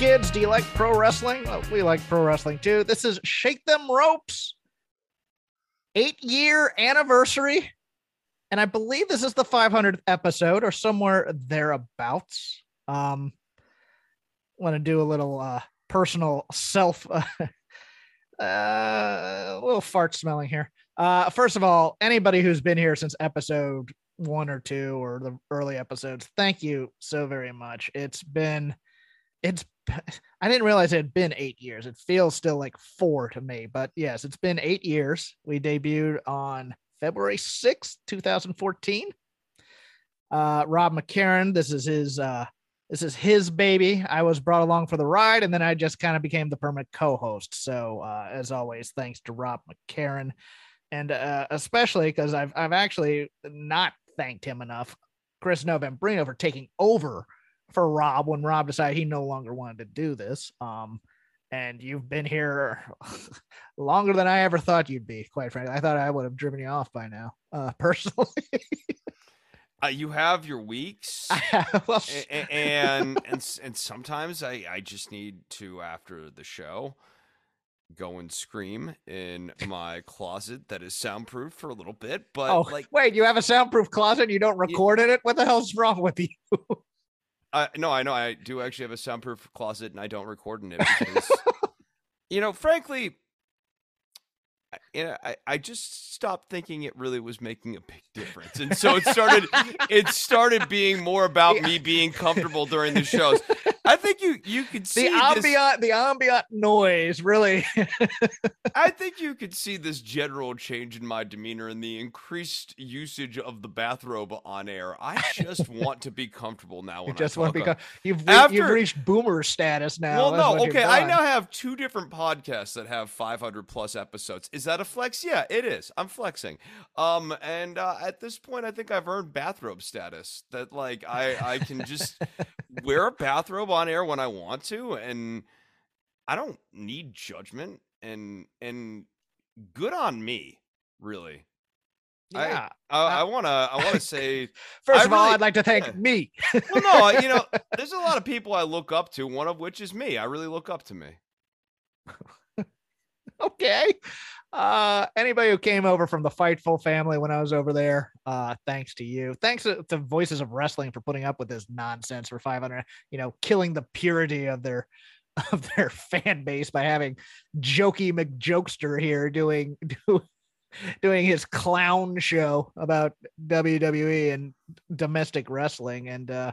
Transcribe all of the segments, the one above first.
Kids, do you like pro wrestling? Well, we like pro wrestling too. This is Shake Them Ropes, eight year anniversary. And I believe this is the 500th episode or somewhere thereabouts. Um, want to do a little uh, personal self, uh, a little fart smelling here. Uh, first of all, anybody who's been here since episode one or two or the early episodes, thank you so very much. It's been it's I didn't realize it had been eight years. It feels still like four to me, but yes, it's been eight years. We debuted on February 6th, 2014. Uh, Rob McCarran, this is his uh, this is his baby. I was brought along for the ride, and then I just kind of became the permanent co-host. So uh, as always, thanks to Rob McCarran, and uh, especially because I've I've actually not thanked him enough, Chris Novembrino for taking over for Rob when Rob decided he no longer wanted to do this. Um, and you've been here longer than I ever thought you'd be. Quite frankly, I thought I would have driven you off by now, uh, personally. uh, you have your weeks, well, and, and and and sometimes I I just need to after the show go and scream in my closet that is soundproof for a little bit. But oh, like, wait, you have a soundproof closet? And you don't record in it? What the hell's wrong with you? Uh, no, I know I do actually have a soundproof closet, and I don't record in it because, you know, frankly, I- you know, I, I just stopped thinking it really was making a big difference, and so it started. it started being more about me being comfortable during the shows. I think you you could The see this. ambient, the ambient noise, really. I think you could see this general change in my demeanor and the increased usage of the bathrobe on air. I just want to be comfortable now. you just I want to on- become. You've re- you've reached boomer status now. Well, no, okay. I now have two different podcasts that have 500 plus episodes. Is that a flex? Yeah, it is. I'm flexing. Um, and uh, at this point, I think I've earned bathrobe status. That like I I can just wear a bathrobe on air when I want to, and I don't need judgment. And and good on me, really. I- Yeah. I, I wanna I wanna say First I of all, I'd like to thank yeah. me. well, no, you know, there's a lot of people I look up to. One of which is me. I really look up to me. okay. Uh, anybody who came over from the Fightful family when I was over there, uh, thanks to you. Thanks to, to Voices of Wrestling for putting up with this nonsense for 500, you know, killing the purity of their of their fan base by having Jokey McJokester here doing do, doing his clown show about WWE and domestic wrestling and uh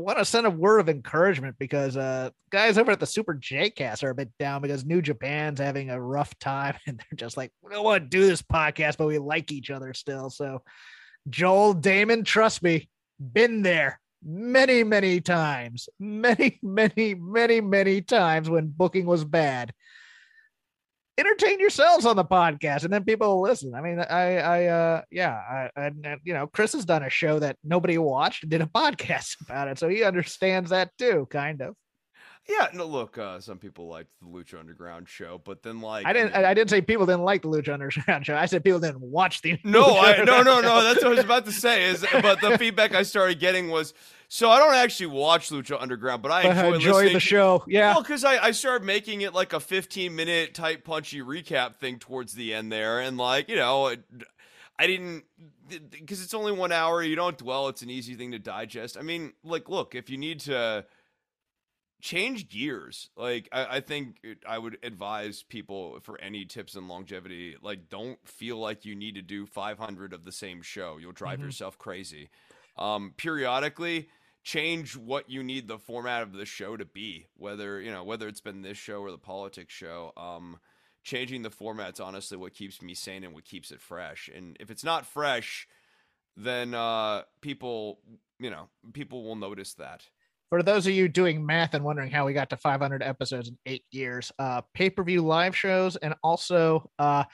want to send a word of encouragement because uh guys over at the Super J cast are a bit down because New Japan's having a rough time and they're just like, we don't want to do this podcast, but we like each other still. So Joel Damon, trust me, been there many, many times, many, many, many, many times when booking was bad. Entertain yourselves on the podcast, and then people will listen. I mean, I, I, uh, yeah, I, and you know, Chris has done a show that nobody watched and did a podcast about it, so he understands that too, kind of. Yeah, no, look, uh, some people liked the Lucha Underground show, but then like I didn't. mean- I, I didn't say people didn't like the Lucha Underground show. I said people didn't watch the. no, Lucha I, no, no, no. That's what I was about to say. Is but the feedback I started getting was so I don't actually watch Lucha Underground, but I I enjoy, enjoy the show. Yeah. Well, because I, I started making it like a 15 minute type punchy recap thing towards the end there. And like, you know, it- I didn't, because it's only one hour. You don't dwell. It's an easy thing to digest. I mean, like, look, if you need to change gears, like, I, I think it, I would advise people for any tips on longevity, like, don't feel like you need to do 500 of the same show. You'll drive Mhm. yourself crazy. Um, periodically, change what you need the format of the show to be whether you know whether it's been this show or the politics show um changing the format's honestly what keeps me sane and what keeps it fresh and if it's not fresh then uh people you know people will notice that for those of you doing math and wondering how we got to 500 episodes in eight years, uh, pay per view live shows, and also uh,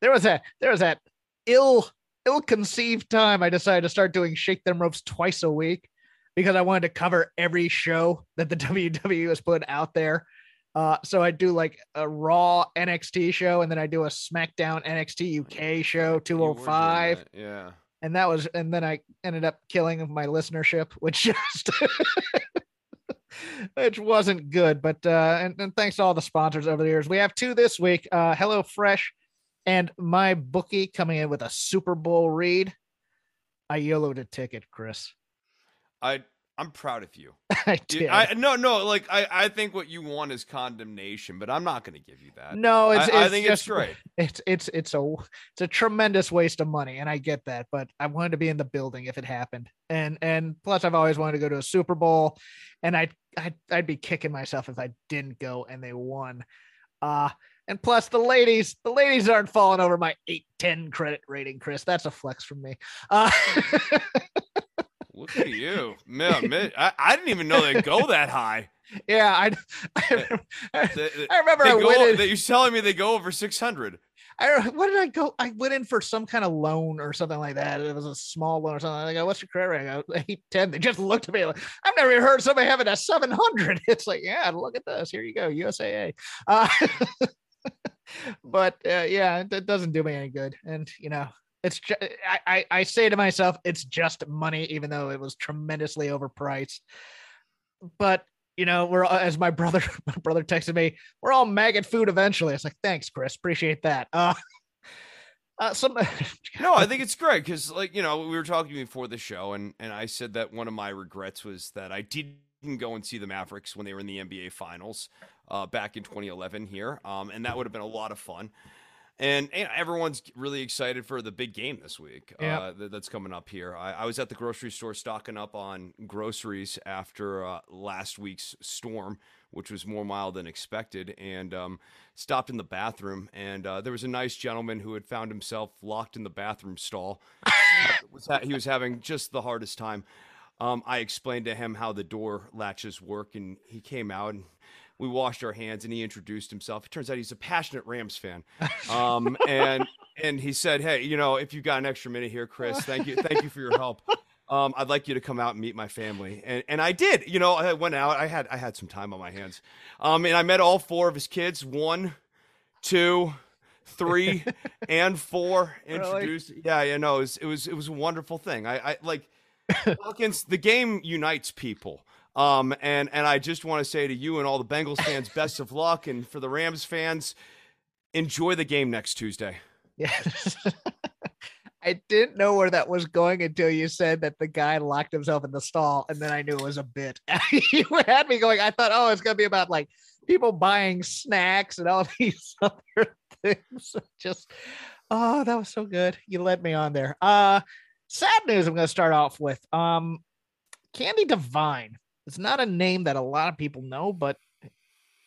there was that there was that ill ill conceived time I decided to start doing shake them ropes twice a week because I wanted to cover every show that the WWE has put out there. Uh, so I do like a Raw NXT show, and then I do a SmackDown NXT UK show 205. Yeah. And that was, and then I ended up killing my listenership, which just, which wasn't good. But, uh, and, and thanks to all the sponsors over the years. We have two this week uh, Hello Fresh and my bookie coming in with a Super Bowl read. I yellowed a ticket, Chris. I I'm proud of you. I did. I no no like I I think what you want is condemnation, but I'm not going to give you that. no, it's, I, it's I think just, it's great. It's it's it's a it's a tremendous waste of money, and I get that, but I wanted to be in the building if it happened, and and plus I've always wanted to go to a Super Bowl, and I'd I'd, I'd be kicking myself if I didn't go and they won. Uh and plus the ladies, the ladies aren't falling over my 810 credit rating, Chris. That's a flex from me. Uh Look at you, man. I, I didn't even know they go that high. yeah, I I, I, They, they- I remember I go, went in, that you're telling me they go over 600. I what did I go? I went in for some kind of loan or something like that. It was a small loan or something. I go, what's your credit rating? I go, 810. They just looked at me like, I've never heard somebody having a 700. It's like, yeah, look at this. Here you go, USAA. Uh, but uh, yeah, it doesn't do me any good. And you know, it's just I, I I say to myself, it's just money, even though it was tremendously overpriced. But you know, we're as my brother my brother texted me, we're all maggot food eventually. It's like, thanks, Chris, appreciate that. Uh, uh some No, I think it's great because, like, you know, we were talking before the show, and and I said that one of my regrets was that I didn't go and see the Mavericks when they were in the NBA Finals uh, back in 2011 here, um, and that would have been a lot of fun. And, and everyone's really excited for the big game this week Yep. uh, that, that's coming up here. I, I was at the grocery store stocking up on groceries after uh, last week's storm, which was more mild than expected, and um, stopped in the bathroom. And uh, there was a nice gentleman who had found himself locked in the bathroom stall. he was having just the hardest time. Um, I explained to him how the door latches work, and he came out and we washed our hands, and he introduced himself. It turns out he's a passionate Rams fan, um, and and he said, "Hey, you know, if you've got an extra minute here, Chris, thank you, thank you for your help. Um, I'd like you to come out and meet my family." And and I did. You know, I went out. I had I had some time on my hands, um, and I met all four of his kids. One, two, three, and four. Really? Introduced. Yeah, yeah. No, it was it was it was a wonderful thing. I, I like. Hawkins, the game unites people. Um, and and I just want to say to you and all the Bengals fans, best of luck, and for the Rams fans, enjoy the game next Tuesday. Yeah. I didn't know where that was going until you said that the guy locked himself in the stall, and then I knew it was a bit. you had me going. I thought, oh, it's gonna be about like people buying snacks and all these other things. Just, oh, that was so good. You led me on there. Uh, sad news. I'm gonna start off with. Um, Candi Devine. It's not a name that a lot of people know, but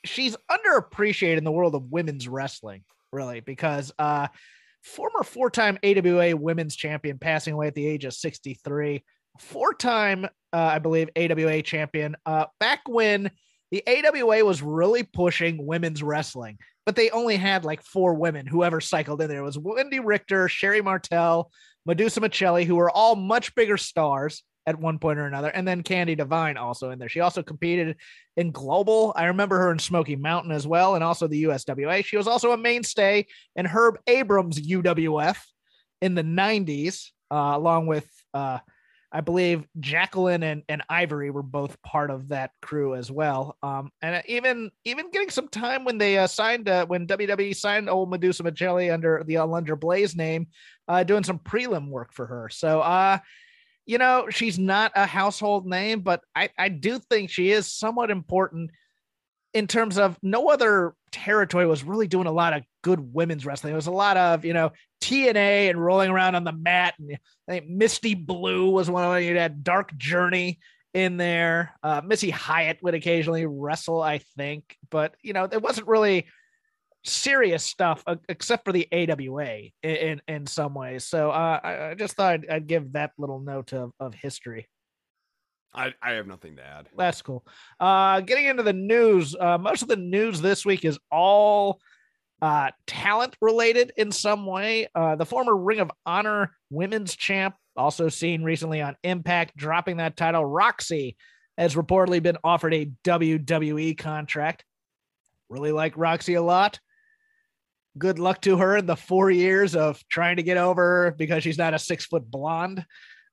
she's underappreciated in the world of women's wrestling, really, because uh former four-time AWA women's champion passing away at the age of 63, four-time uh, I believe AWA champion uh back when the AWA was really pushing women's wrestling, but they only had like four women whoever cycled in there. It was Wendy Richter, Sherri Martel, Madusa Miceli, who were all much bigger stars at one point or another, and then Candi Devine also in there. She also competed in Global. I remember her in Smoky Mountain as well, and also the USWA. She was also a mainstay in Herb Abrams' UWF in the 90s, uh, along with, uh, I believe, Jacqueline and, and Ivory were both part of that crew as well. Um, and even even getting some time when they uh, signed, uh, when WWE signed old Madusa Miceli under the Alundra Blaze name, uh, doing some prelim work for her. So, uh, you know, she's not a household name, but I, I do think she is somewhat important in terms of no other territory was really doing a lot of good women's wrestling. There was a lot of, you know, TNA and rolling around on the mat. And I think Misty Blue was one of them. You had Dark Journey in there. Uh, Missy Hyatt would occasionally wrestle, I think, but, you know, it wasn't really serious stuff uh, except for the AWA in, in, in some ways. So uh, I, I just thought I'd, I'd give that little note of, of history. I, I have nothing to add. That's cool. Uh, getting into the news, uh, most of the news this week is all uh, talent related in some way. Uh, the former Ring of Honor women's champ, also seen recently on Impact, dropping that title, Rok-C, has reportedly been offered a WWE contract. Really like Rok-C a lot. Good luck to her in the four years of trying to get over because she's not a six foot blonde.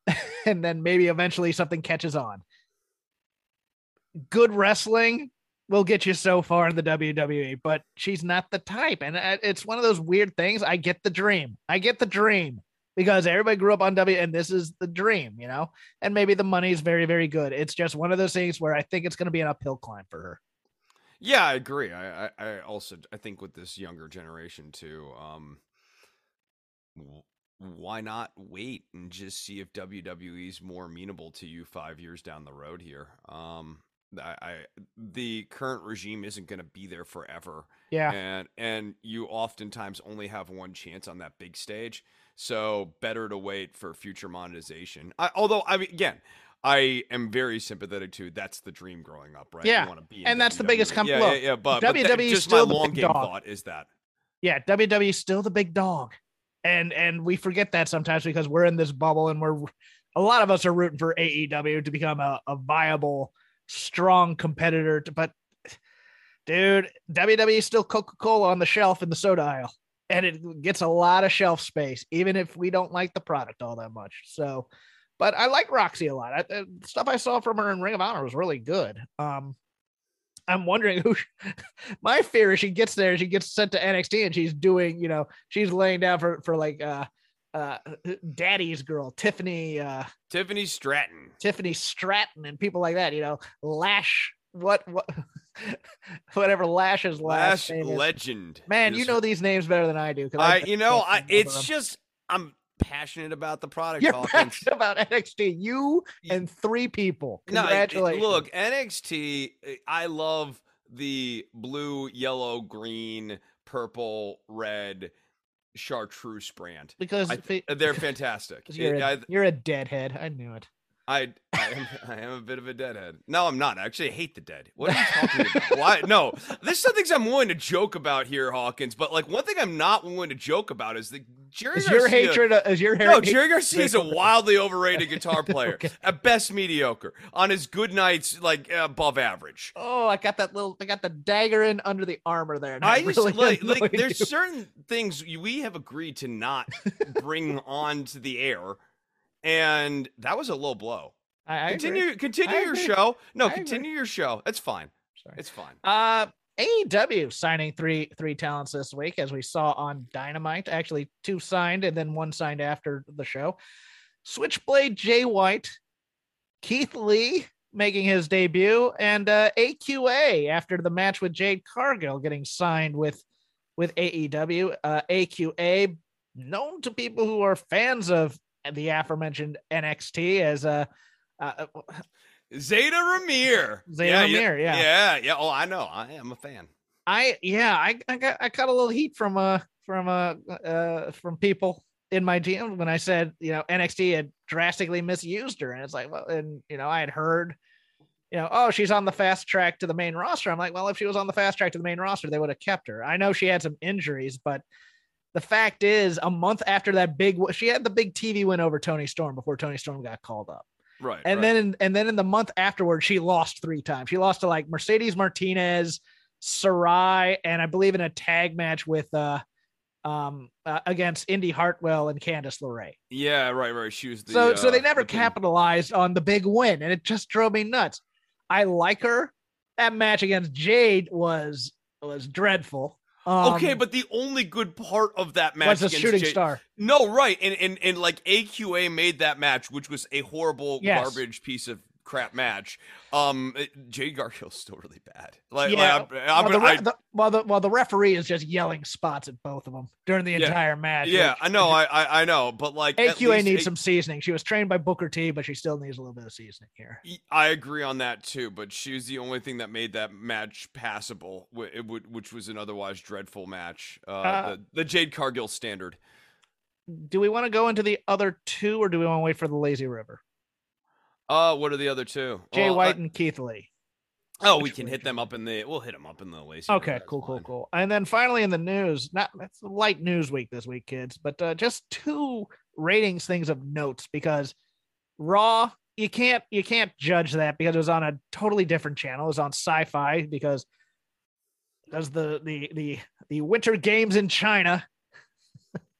and then maybe eventually something catches on. Good wrestling will get you so far in the WWE, but she's not the type. And uh, it's one of those weird things. I get the dream. I get the dream because everybody grew up on W and this is the dream, you know? And maybe the money is very, very good. It's just one of those things where I think it's going to be an uphill climb for her. Yeah, I agree. I, I, I also I think with this younger generation too, um, why not wait and just see if WWE is more amenable to you five years down the road here? Um, I, I the current regime isn't going to be there forever. Yeah, and and you oftentimes only have one chance on that big stage, so better to wait for future monetization. I, although I mean, again. I am very sympathetic to that's the dream growing up, right? Yeah, and that's WWE. the biggest company. Yeah, yeah, yeah, but WWE but just still my long game dog. thought is that. Yeah, WWE is still the big dog and and we forget that sometimes because we're in this bubble and we're a lot of us are rooting for AEW to become a, a viable, strong competitor. To, but dude, WWE is still Coca Cola on the shelf in the soda aisle, and it gets a lot of shelf space, even if we don't like the product all that much. So, but I like Rok-C a lot. I, the stuff I saw from her in Ring of Honor was really good. Um, I'm wondering who. my fear is she gets there, she gets sent to NXT, and she's doing, you know, she's laying down for for like uh uh daddy's girl tiffany uh tiffany stratton tiffany stratton and people like that you know lash what what whatever lash's lash legend man you know these names better than i do i, I you know I, it's just i'm passionate about the product. You're passionate about NXT. You and three people. Congratulations. No, look, NXT. Eh, I love the blue, yellow, green, purple, red chartreuse brand because I, they're fantastic. You're, a, you're a deadhead. I knew it. I I am, I am a bit of a deadhead. No, I'm not. I actually, hate the dead. What are you talking about? Why? No, there's some things I'm willing to joke about here, Hawkins. But like one thing I'm not willing to joke about is the Jerry. Is Garcia, your hatred? Is your no? Jerry Garcia is a wildly overrated guitar player. okay. At best, mediocre. On his good nights, like above average. Oh, I got that little. I got the dagger in under the armor there. I used really like, like there's you. certain things we have agreed to not bring on to the air and that was a low blow. I, I continue agree. continue I your agree. show. No, I continue agree. your show. It's fine. Sorry. It's fine. Uh AEW signing three three talents this week, as we saw on Dynamite. Actually, two signed and then one signed after the show. Switchblade Jay White, Keith Lee making his debut, and uh, AQA after the match with Jade Cargill getting signed with with AEW. Uh, AQA known to people who are fans of the aforementioned NXT as a. Uh, uh Zayda Ramier. Zayda yeah, Ramier, yeah, yeah, yeah. Oh, I know. I am a fan. I yeah, I I got I got a little heat from uh from uh uh from people in my DM when I said you know NXT had drastically misused her, and it's like well, and you know I had heard. You know, oh, she's on the fast track to the main roster. I'm like, well, if she was on the fast track to the main roster, they would have kept her. I know she had some injuries, but the fact is, a month after that big, she had the big TV win over Toni Storm before Toni Storm got called up. Right. And right. then, in, and then in the month afterwards, she lost three times. She lost to like Mercedes Martinez, Sarray, and I believe in a tag match with uh um uh, against Indi Hartwell and Candice LeRae. Yeah, right, right. She was the, so uh, so they never the capitalized on the big win, and it just drove me nuts. I like her. That match against Jade was was dreadful. Um, okay, but the only good part of that match was a shooting Jade, star. No, right, and, and and like AQA made that match, which was a horrible yes. garbage piece of crap match. Um, Jade Cargill's still really bad. Like, yeah, like I'm, I'm, while, the, I, the, while the while the referee is just yelling spots at both of them during the yeah, entire match. Yeah, I know, I, I I know, but like AQA needs a- some seasoning. She was trained by Booker T, but she still needs a little bit of seasoning here. I agree on that too, but she was the only thing that made that match passable, which was an otherwise dreadful match. Uh, uh, the, the Jade Cargill standard. Do we want to go into the other two, or do we want to wait for the Lazy River? Uh, what are the other two? Jay Well, White uh, and Keith Lee. oh, we can hit them up in the. We'll hit them up in the lazy. Okay, River, cool, cool, fine. cool. And then finally in the news, not it's light news week this week, kids, but uh, just two ratings things of notes because Raw, you can't you can't judge that because it was on a totally different channel. It was on Syfy because because the the the the Winter Games in China,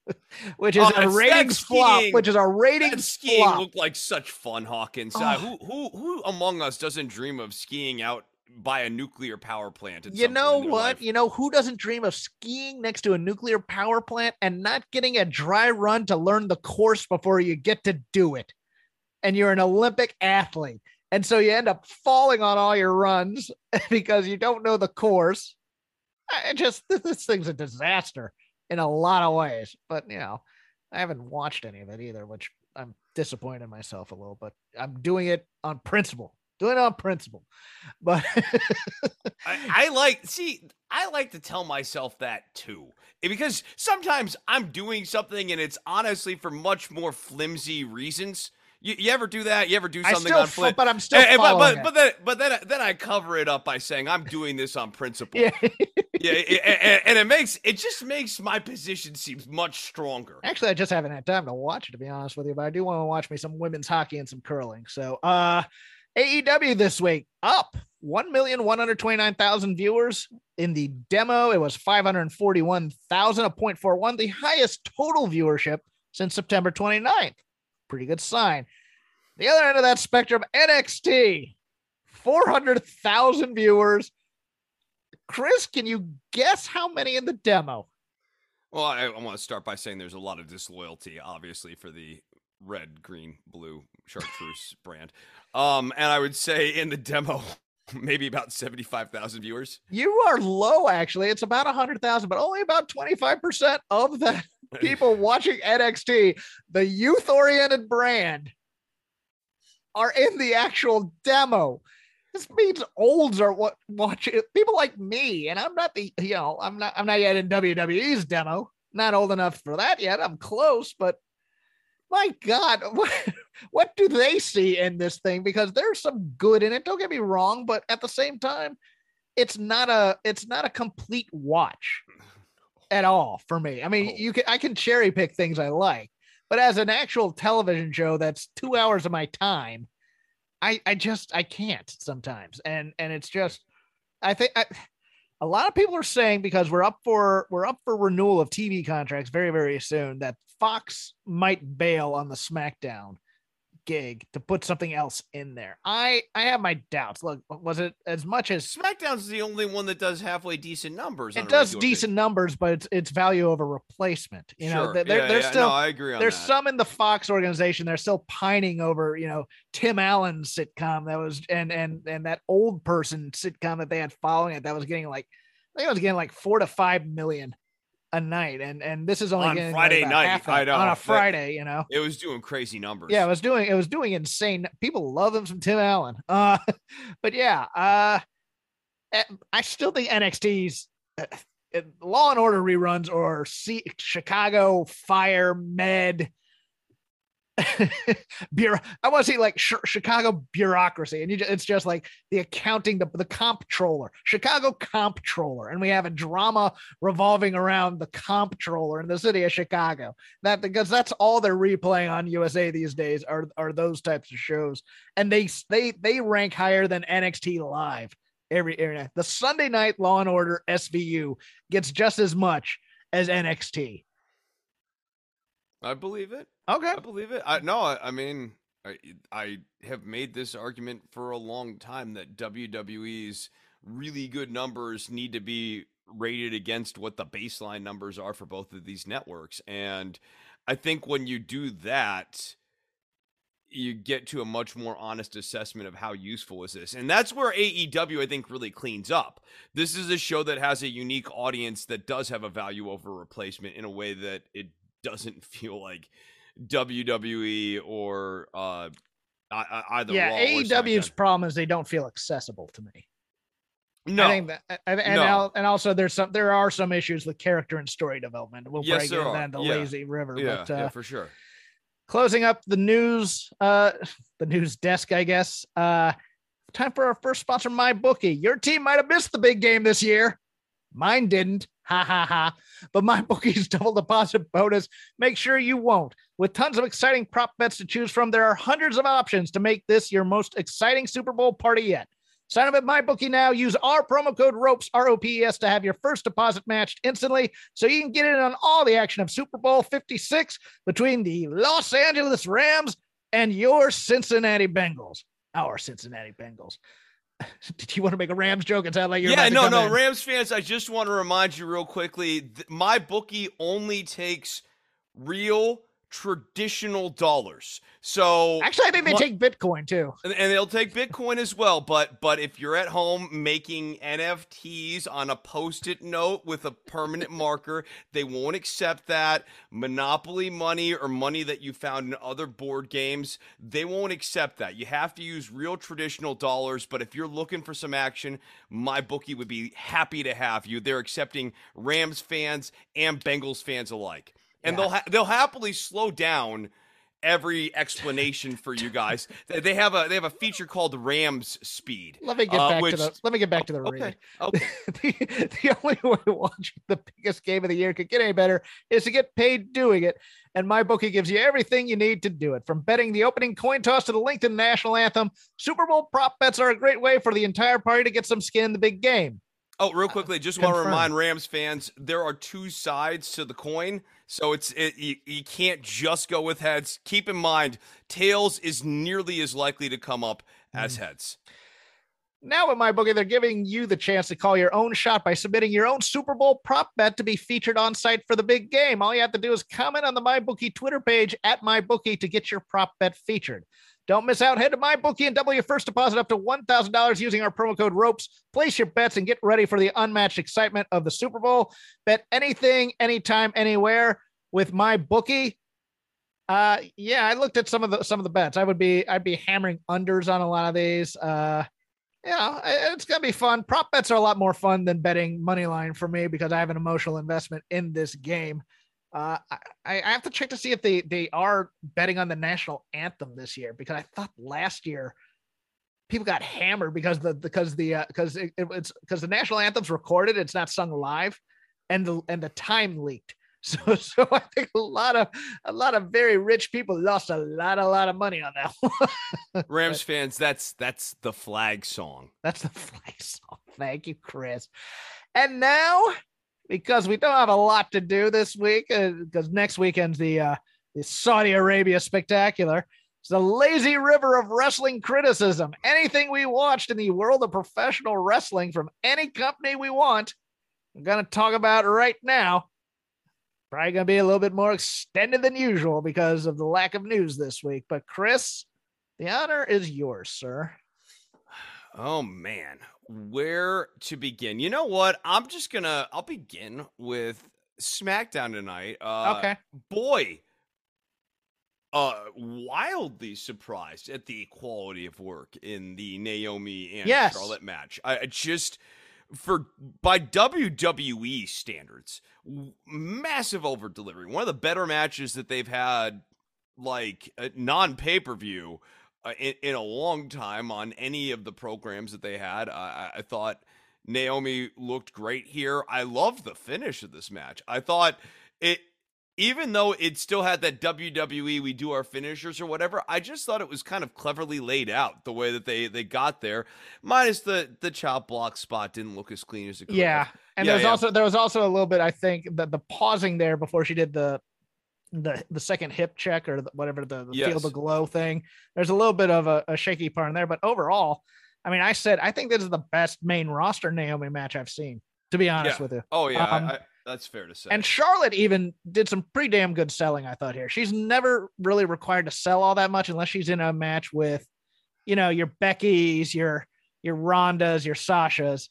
which is Oh, a ratings flop, which is a That ratings skiing flop. looked like such fun, Hawkins. Oh. Uh, who who who among us doesn't dream of skiing out by a nuclear power plant? You know what? life? You know who doesn't dream of skiing next to a nuclear power plant and not getting a dry run to learn the course before you get to do it? And you're an Olympic athlete. And so you end up falling on all your runs because you don't know the course. I just this thing's a disaster in a lot of ways. But you know, I haven't watched any of it either, which I'm disappointed in myself a little, but I'm doing it on principle. Doing it on principle. But I, I like see i like to tell myself that too Eh, because sometimes i'm doing something and it's honestly for much more flimsy reasons you, you ever do that you ever do something on fo- flim- but I'm still Eh, eh, but, but, but then but then then i cover it up by saying i'm doing this on principle yeah. yeah eh, and it makes it just makes my position seems much stronger Actually, I just haven't had time to watch it, to be honest with you, but I do want to watch me some women's hockey and some curling. So, uh, AEW this week up 1,129,000 viewers. In the demo, it was 541,000, a 0.41, the highest total viewership since September 29th. Pretty good sign. The other end of that spectrum, NXT, 400,000 viewers. Chris, can you guess how many in the demo? well i, I want to start by saying there's a lot of disloyalty obviously for the red green blue chartreuse brand um and i would say in the demo maybe about 75000 viewers You are low, actually. It's about 100,000, but only about 25% of the people watching NXT, the youth oriented brand, are in the actual demo. This means olds are what watching people like me, and I'm not the you know I'm not I'm not yet in WWE's demo. Not old enough for that yet. I'm close, but my God, what, what do they see in this thing? Because there's some good in it. Don't get me wrong, but at the same time, it's not a it's not a complete watch at all for me. I mean, Oh. you can I can cherry pick things I like, but as an actual television show that's two hours of my time, I I just I can't sometimes, and and it's just I think I, a lot of people are saying because we're up for we're up for renewal of TV contracts very very soon that Fox might bail on the SmackDown gig to put something else in there. I I have my doubts. Look, was it as much as SmackDown's is the only one that does halfway decent numbers. it does decent numbers, but it's it's value over replacement. You know, Sure. there, there- yeah, there's yeah, still no, I agree on there's that. some in the Fox organization. They're still pining over, you know, Tim Allen's sitcom that was and and and that old person sitcom that they had following it that was getting like I think it was getting like four to five million a night, and and this is only On Friday night, I know. on a Friday, you know. It was doing crazy numbers. Yeah, it was doing it was doing insane. People love them from Tim Allen. Uh, but yeah, uh, eh, I still think NXT's uh, uh, Law and Order reruns or C- Chicago Fire Med. Bureau, I want to see like sh- Chicago bureaucracy, and you ju- it's just like the accounting, the, the comptroller, Chicago comptroller, and we have a drama revolving around the comptroller in the city of Chicago that because that's all they're replaying on USA these days are are those types of shows, and they they they rank higher than NXT Live every every night. The Sunday Night Law and Order SVU gets just as much as NXT. I believe it. Okay, I believe it. I no, I, I mean, I I have made this argument for a long time that WWE's really good numbers need to be rated against what the baseline numbers are for both of these networks, and I think when you do that, you get to a much more honest assessment of how useful is this. And that's where AEW I think really cleans up. This is a show that has a unique audience that does have a value over replacement in a way that it doesn't feel like WWE or uh either yeah, Raw AEW's problem is they don't feel accessible to me. No. I think that, and and, No. and also there's some there are some issues with character and story development. We'll Yes, break into that the Yeah. lazy river, yeah, but uh, yeah, for sure. closing up the news, uh, the news desk, I guess. Uh, time for our first sponsor, my bookie. Your team might have missed the big game this year. Mine didn't. Ha ha ha. But my bookie's double deposit bonus. Make sure you won't. With tons of exciting prop bets to choose from, there are hundreds of options to make this your most exciting Super Bowl party yet. Sign up at MyBookie now. Use our promo code ROPES, R O P E S, to have your first deposit matched instantly so you can get in on all the action of Super Bowl 56 between the Los Angeles Rams and your Cincinnati Bengals. Our Cincinnati Bengals. Did you want to make a Rams joke? It sounded like you're yeah, no, no, in. Rams fans. I just want to remind you real quickly. Th- my bookie only takes real traditional dollars. So Actually, I think they What- take Bitcoin too. and, and they'll take Bitcoin as well. But but if you're at home making NFTs on a post-it note with a permanent marker, they won't accept that. Monopoly money or money that you found in other board games, they won't accept that. You have to use real traditional dollars. But if you're looking for some action, my bookie would be happy to have you. They're accepting Rams fans and Bengals fans alike, and Yeah. they'll ha- they'll happily slow down every explanation for you guys. They- have a they have a feature called Rams Speed. Let me get Uh, back which- to the. Let me get back to the Okay, okay. the, the only way watching the biggest game of the year could get any better is to get paid doing it. And my bookie gives you everything you need to do it. From betting the opening coin toss to the LinkedIn national anthem, Super Bowl prop bets are a great way for the entire party to get some skin in the big game. Oh, real quickly, just want to remind Rams fans there are two sides to the coin, so it's it, you, you can't just go with heads. Keep in mind, tails is nearly as likely to come up Mm. as heads. Now at my bookie, they're giving you the chance to call your own shot by submitting your own Super Bowl prop bet to be featured on site for the big game. All you have to do is comment on the MyBookie Twitter page at MyBookie to get your prop bet featured. Don't miss out. Head to MyBookie and double your first deposit up to $1,000 using our promo code ROPES. Place your bets and get ready for the unmatched excitement of the Super Bowl. Bet anything, anytime, anywhere with MyBookie. Uh, yeah, I looked at some of the some of the bets. I would be I'd be hammering unders on a lot of these. Uh, know, it's gonna be fun. Prop bets are a lot more fun than betting money line for me because I have an emotional investment in this game. Uh, I, I have to check to see if they they are betting on the national anthem this year because I thought last year people got hammered because the because the because it, it- it's because the national anthem's recorded, it's not sung live, and the and the time leaked. So so I think a lot of a lot of very rich people lost a lot a lot of money on that one. Rams fans, that's that's the flag song. That's the flag song. Thank you, Chris. And now, because we don't have a lot to do this week, because next weekend's the uh, the Saudi Arabia Spectacular. It's the lazy river of wrestling criticism. Anything we watched in the world of professional wrestling from any company we want, I'm going to talk about right now. Probably going to be a little bit more extended than usual because of the lack of news this week. But Chris, the honor is yours, sir. Oh man, where to begin? You know what? I'm just gonna. I'll begin with SmackDown tonight. Uh, okay. boy, uh, wildly surprised at the quality of work in the Naomi and Yes. Charlotte match. I I just for by WWE standards, w- massive over delivery. One of the better matches that they've had, like non pay per view. Uh, in, in a long time on any of the programs that they had, I, I I thought Naomi looked great here. I loved the finish of this match. I thought it, even though it still had that WWE we do our finishers or whatever, I just thought it was kind of cleverly laid out the way that they they got there. Minus the the chop block spot didn't look as clean as it could. Yeah, and Yeah, there's yeah. also there was also a little bit I think that the pausing there before she did the the the second hip check or the, whatever the, the feel Yes. the glow thing. There's a little bit of a, a shaky part in there, but overall, I mean, I said I think this is the best main roster Naomi match I've seen. To be honest Yeah. with you, Oh yeah, I- Um, I, that's fair to say. and Charlotte even did some pretty damn good selling. I thought here she's never really required to sell all that much unless she's in a match with, you know, your Becky's, your your Rondas, your Sasha's.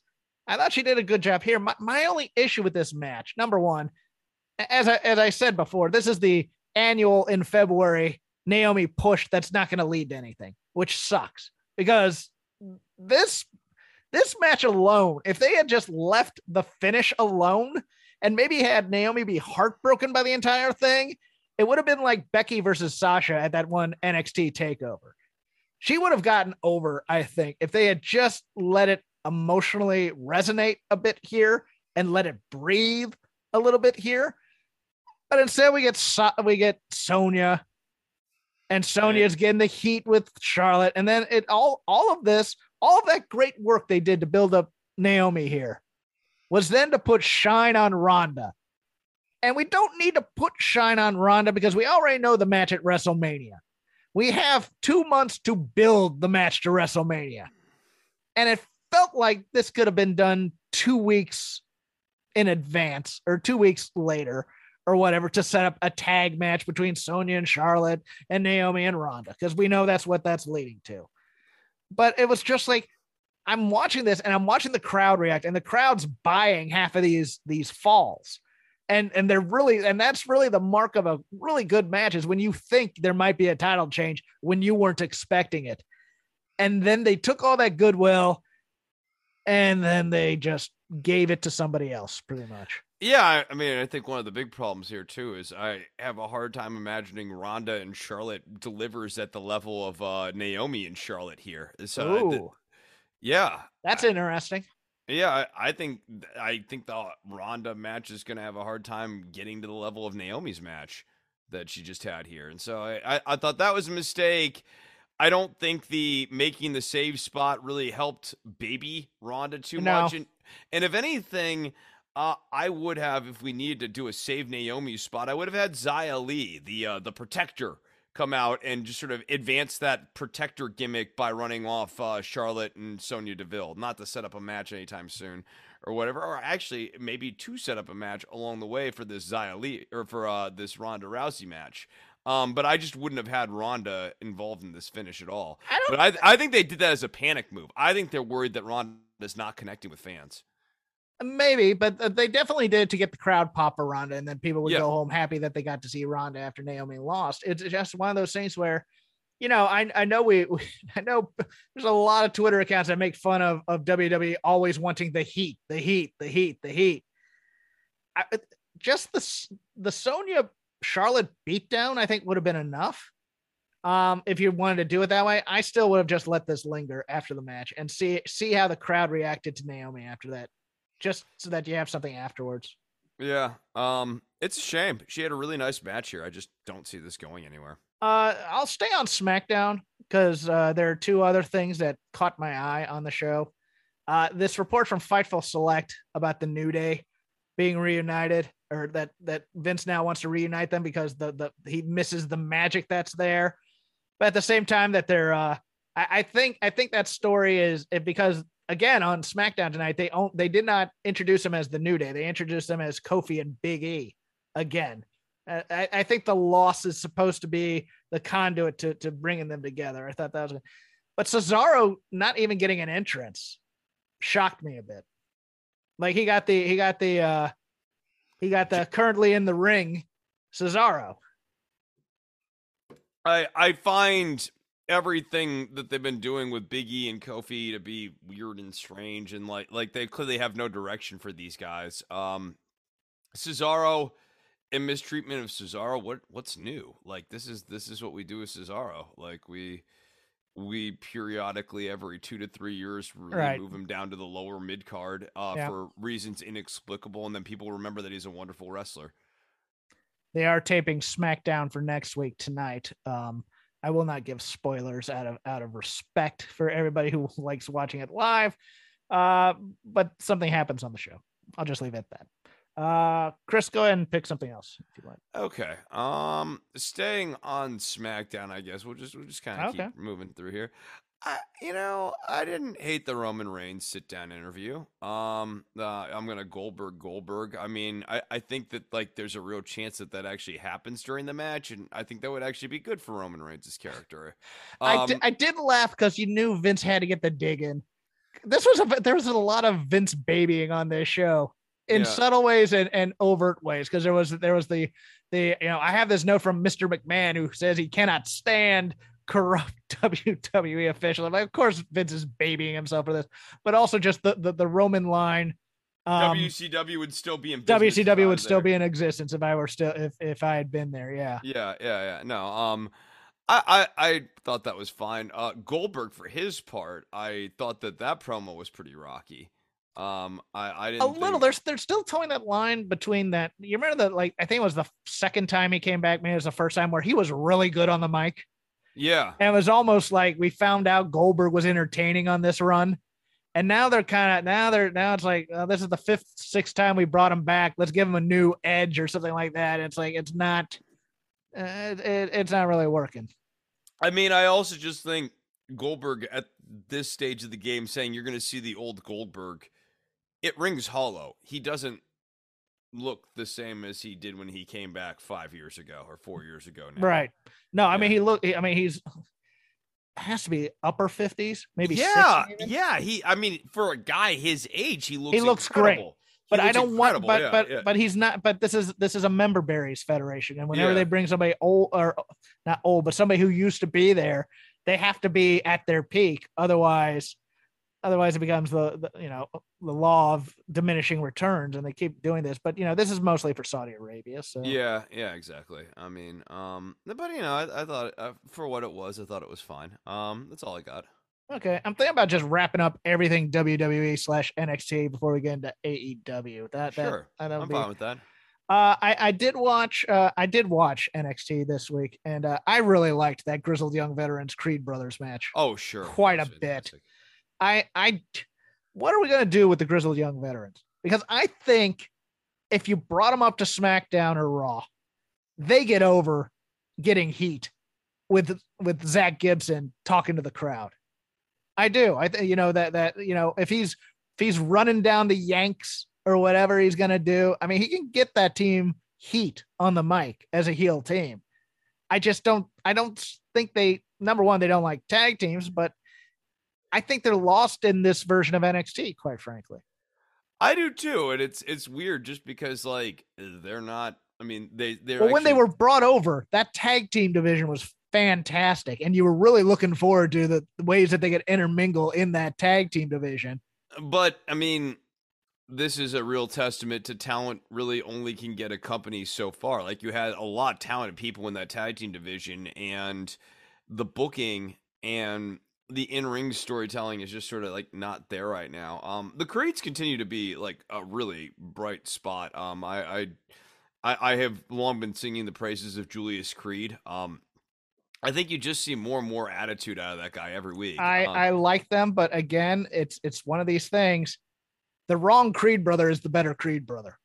I thought she did a good job here. My, my only issue with this match, number one, as I as I said before, this is the annual in February Naomi push that's not going to lead to anything, which sucks because this this match alone, if they had just left the finish alone and maybe had Naomi be heartbroken by the entire thing, it would have been like Becky versus Sasha at that one NXT takeover. She would have gotten over, I think, if they had just let it emotionally resonate a bit here and let it breathe a little bit here. But instead, we get so- we get Sonya, and Sonya's getting the heat with Charlotte, and then it all all of this, all of that great work they did to build up Naomi here, was then to put shine on Ronda. And we don't need to put shine on Ronda because we already know the match at WrestleMania. We have two months to build the match to WrestleMania. And it felt like this could have been done two weeks in advance or two weeks later or whatever to set up a tag match between Sonya and Charlotte and Naomi and Ronda because we know that's what that's leading to. But it was just like I'm watching this and I'm watching the crowd react and the crowd's buying half of these these falls. And and they're really and that's really the mark of a really good match is when you think there might be a title change when you weren't expecting it. And then they took all that goodwill and then they just gave it to somebody else pretty much. Yeah, I, I mean, I think one of the big problems here too is I have a hard time imagining Ronda and Charlotte delivers at the level of uh, Naomi and Charlotte here. So, th- yeah, that's interesting. yeah, I, I think I think the Ronda match is going to have a hard time getting to the level of Naomi's match that she just had here, and so I, I, I thought that was a mistake. I don't think the making the save spot really helped baby Ronda too No. much, and and if anything. Uh, I would have, if we needed to do a save Naomi spot, I would have had Xia Li, the uh, the protector, come out and just sort of advance that protector gimmick by running off uh, Charlotte and Sonya Deville, not to set up a match anytime soon or whatever, or actually maybe to set up a match along the way for this Xia Li or for uh, this Ronda Rousey match. Um, but I just wouldn't have had Ronda involved in this finish at all. I don't But I, I think they did that as a panic move. I think they're worried that Ronda's not connecting with fans. Maybe, but uh, they definitely did to get the crowd pop for Ronda, and then people would Yeah. go home happy that they got to see Ronda after Naomi lost. It's just one of those things where, you know, I I know we, we I know there's a lot of Twitter accounts that make fun of of WWE always wanting the heat, the heat, the heat, the heat. I, just the the Sonya Charlotte beatdown, I think would have been enough. Um, if you wanted to do it that way, I still would have just let this linger after the match and see see how the crowd reacted to Naomi after that just so that you have something afterwards. Yeah. Um, it's a shame. She had a really nice match here. I just don't see this going anywhere. Uh, I'll stay on SmackDown because uh, there are two other things that caught my eye on the show. Uh, this report from Fightful Select about the New Day being reunited, or that that Vince now wants to reunite them because the the he misses the magic that's there. But at the same time, that they're, uh, I, I think I think that story is because again on SmackDown tonight they own, they did not introduce him as the New Day. They introduced them as Kofi and Big E again. I, I think the loss is supposed to be the conduit to, to bringing them together. I thought that was, but Cesaro not even getting an entrance shocked me a bit. Like he got the he got the uh he got the currently in the ring Cesaro. I I find everything that they've been doing with Big E and Kofi to be weird and strange and like like they clearly have no direction for these guys. Um Cesaro and mistreatment of Cesaro, what what's new? Like this is this is what we do with Cesaro. Like we we periodically every two to three years really Right. move him down to the lower mid card uh, Yeah. for reasons inexplicable, and then people remember that he's a wonderful wrestler. They are taping SmackDown for next week tonight. Um I will not give spoilers out of out of respect for everybody who likes watching it live. Uh but something happens on the show. I'll just leave it at that. Uh Chris, go ahead and pick something else if you like. Okay. Um, staying on SmackDown, I guess we'll just we'll just kind of Okay. keep moving through here. I, you know, I didn't hate the Roman Reigns sit down interview. Um, uh, I'm gonna Goldberg Goldberg. I mean, I I think that like there's a real chance that that actually happens during the match, and I think that would actually be good for Roman Reigns' character. I Um, I did laugh because you knew Vince had to get the dig in. This was a there was a lot of Vince babying on this show in Yeah. subtle ways and, and overt ways because there was there was the the you know I have this note from Mr. McMahon who says he cannot stand corrupt WWE like, of course Vince is babying himself for this, but also just the the, the Roman line. Um, WCW would still be in business if I WCW would still there. be in existence if I were still if if I had been there. Yeah. Yeah, yeah, yeah. No, um, I, I, I thought that was fine. Uh, Goldberg, for his part, I thought that that promo was pretty rocky. Um, I, I didn't a little. think- There's they're still toeing that line between that. You remember that? Like I think it was the second time he came back. Maybe it was the first time where he was really good on the mic, Yeah, and it was almost like we found out Goldberg was entertaining on this run. And now they're kind of now they're now it's like uh, this is the fifth sixth time we brought him back. Let's give him a new edge or something like that. It's like it's not, uh, it, it, it's not really working. I mean, I also just think Goldberg at this stage of the game saying you're going to see the old Goldberg, it rings hollow. He doesn't look the same as he did when he came back five years ago or four years ago. Now. Right. No, I mean he look. I mean he's has to be upper fifties, maybe. yeah, 60 yeah. He, I mean, for a guy his age, he looks. He looks great. incredible. He But I don't want. incredible, But yeah, but yeah. but he's not. But this is this is a member berries federation, and whenever Yeah. they bring somebody old or not old, but somebody who used to be there, they have to be at their peak. Otherwise, otherwise it becomes the, the you know the law of diminishing returns, and they keep doing this. But you know this is mostly for Saudi Arabia. So Yeah, yeah, exactly. I mean, um, but you know, I, I thought uh, for what it was, I thought it was fine. Um, that's all I got. Okay, I'm thinking about just wrapping up everything WWE slash NXT before we get into AEW. That that Sure, that I'm be fine with that. Uh, I I did watch uh I did watch NXT this week, and uh, I really liked that Grizzled Young Veterans Creed Brothers match. Oh, sure, quite a bit. I I what are we gonna do with the Grizzled Young Veterans? Because I think if you brought them up to SmackDown or Raw, they get over getting heat with with Zack Gibson talking to the crowd. I do. I think you know that that you know if he's if he's running down the Yanks or whatever he's gonna do, I mean he can get that team heat on the mic as a heel team. I just don't I don't think they number one, they don't like tag teams, but I think they're lost in this version of NXT, quite frankly. I do too, and it's it's weird just because like they're not. I mean, they they're Well, when they were brought over, that tag team division was fantastic, and you were really looking forward to the the ways that they could intermingle in that tag team division. But I mean, this is a real testament to talent. Really, only can get a company so far. Like you had a lot of talented people in that tag team division, and the booking and the in-ring storytelling is just sort of like not there right now. Um, the Creeds continue to be like a really bright spot. Um, I, I, I, I have long been singing the praises of Julius Creed. Um, I think you just see more and more attitude out of that guy every week. I Um, I like them, but again, it's it's one of these things. The wrong Creed brother is the better Creed brother,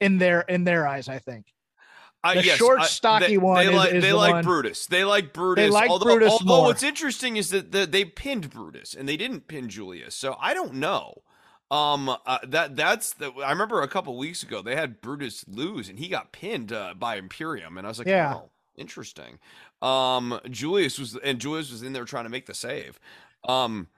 in their in their eyes. I think. I- The yes, short, stocky they, one They is- like is they the like one- Brutus. They like Brutus. like although, Brutus although more. what's interesting is that the, they pinned Brutus and they didn't pin Julius. So I don't know. Um, uh, that that's the. I remember a couple weeks ago they had Brutus lose and he got pinned uh, by Imperium, and I was like, Yeah. oh, interesting. Um, Julius was and Julius was in there trying to make the save. Um,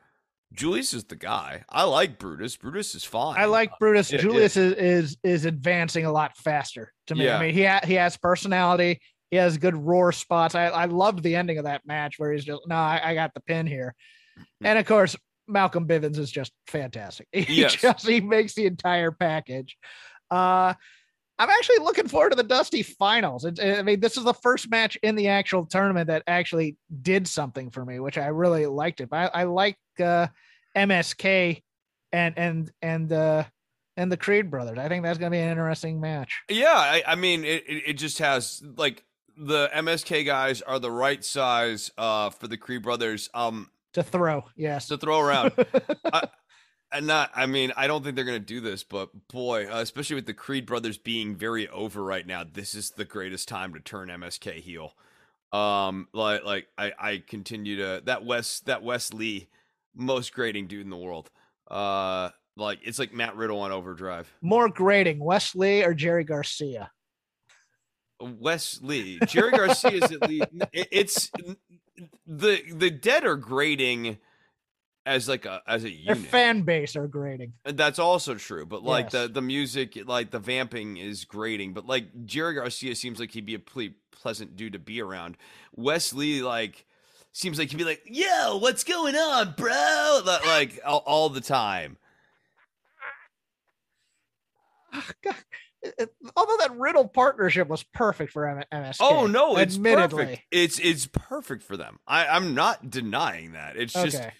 Julius is the guy. I like Brutus. Brutus is fine. I like Brutus. yeah, yeah. Julius is, is is advancing a lot faster to me. Yeah. I mean, he ha- he has personality. He has good roar spots. I, I loved the ending of that match where he's just no, I, I got the pin here, Mm. and of course Malcolm Bivens is just fantastic. He Yes. just he makes the entire package. Uh, I'm actually looking forward to the Dusty Finals. It's, I mean, this is the first match in the actual tournament that actually did something for me, which I really liked it. I, I like uh, MSK and and and uh, and the Creed brothers. I think that's going to be an interesting match. Yeah, I, I mean, it, it, just has like the MSK guys are the right size uh for the Creed brothers um To throw, yes. to throw around. and not, I mean, I don't think they're gonna do this, but boy, uh, especially with the Creed brothers being very over right now, this is the greatest time to turn MSK heel. Um, like, like I, I continue to that Wes, that Wes Lee, most grating dude in the world. Uh, like it's like Matt Riddle on Overdrive. More grading, Wes Lee or Jerry Garcia. Wes Lee, Jerry Garcia is at least it's the the dead are grading as like a as a Their unit. fan base are grading. That's also true, but like the Yes. the music, like the vamping is grating. But like Jerry Garcia seems like he'd be a pretty pleasant dude to be around. Wes Lee like seems like he'd be like, "Yo, what's going on, bro?" Like all, all the time. God, it- it- although that Riddle partnership was perfect for M- MSK. Oh no, it's admittedly. perfect. It's it's perfect for them. I I'm not denying that. It's just Okay.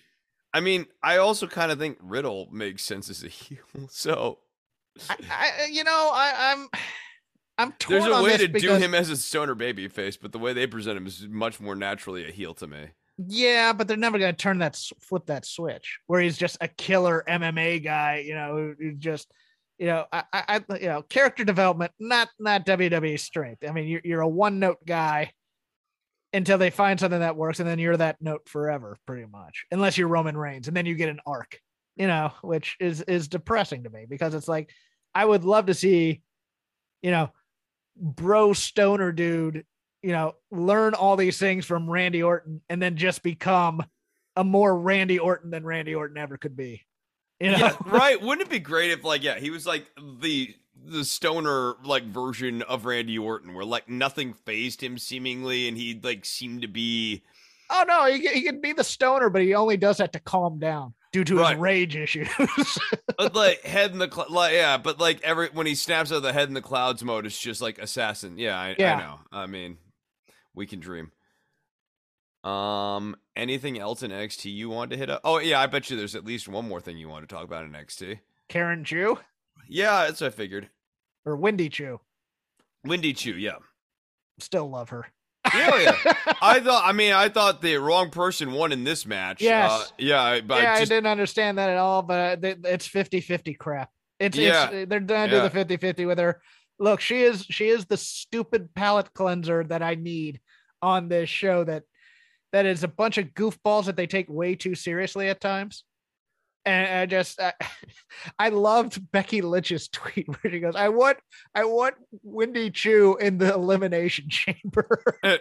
I mean, I also kind of think Riddle makes sense as a heel. So I, I, you know, I, I'm, I'm torn there's a on way this to do him as a stoner baby face, but the way they present him is much more naturally a heel to me. Yeah, but they're never going to turn that flip that switch where he's just a killer MMA guy. You know, who, just, you know, I, I, I- you know, character development, not not WWE strength. I mean, you're you're a one note guy until they find something that works, and then you're that note forever, pretty much. Unless you're Roman Reigns, and then you get an arc. You know, which is is depressing to me because it's like I would love to see, you know, bro stoner dude you know, learn all these things from Randy Orton and then just become a more Randy Orton than Randy Orton ever could be. You know, Yeah, right. Wouldn't it be great if like yeah, he was like the the stoner like version of Randy Orton where like nothing phased him seemingly and he like seemed to be oh no, he, he can be the stoner, but he only does that to calm down due to Right. his rage issues. uh, like head in the cl- like yeah, but like every when he snaps out of the head in the clouds mode it's just like assassin. Yeah, I, Yeah. I know. I mean, we can dream. Um anything else in NXT you want to hit up? Oh yeah, I bet you there's at least one more thing you want to talk about in NXT. Karen Q Yeah, that's what I figured. or Wendy Choo. Windy Chew, yeah. Still love her. Yeah. I thought. I mean, I thought the wrong person won in this match. Yes. Uh, yeah, but yeah, I I didn't understand that at all, but it's 50-50 crap. It's, Yeah. it's they're gonna Yeah. do the 50-50 with her. Look, she is she is the stupid palate cleanser that I need on this show that that is a bunch of goofballs that they take way too seriously at times. And I just I, I loved Becky Lynch's tweet where she goes, I want I want Wendy Choo in the elimination chamber. Eh,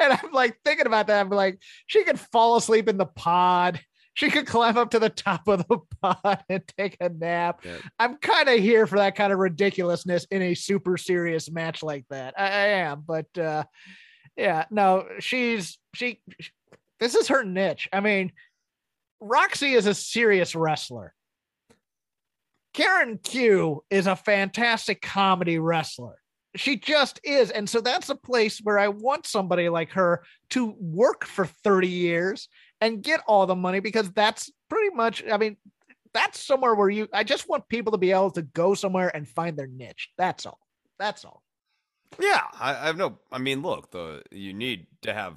And I'm like thinking about that. I'm like, she could fall asleep in the pod. She could climb up to the top of the pod and take a nap. Yeah. I'm kind of here for that kind of ridiculousness in a super serious match like that. I, I am, but uh yeah, no, she's she this is her niche. I mean, Roxy is a serious wrestler. Karen Q is a fantastic comedy wrestler she just is and so that's a place where i want somebody like her to work for 30 years and get all the money because that's pretty much i mean that's somewhere where you i just want people to be able to go somewhere and find their niche that's all that's all yeah, I, I have no. I mean, look, the you need to have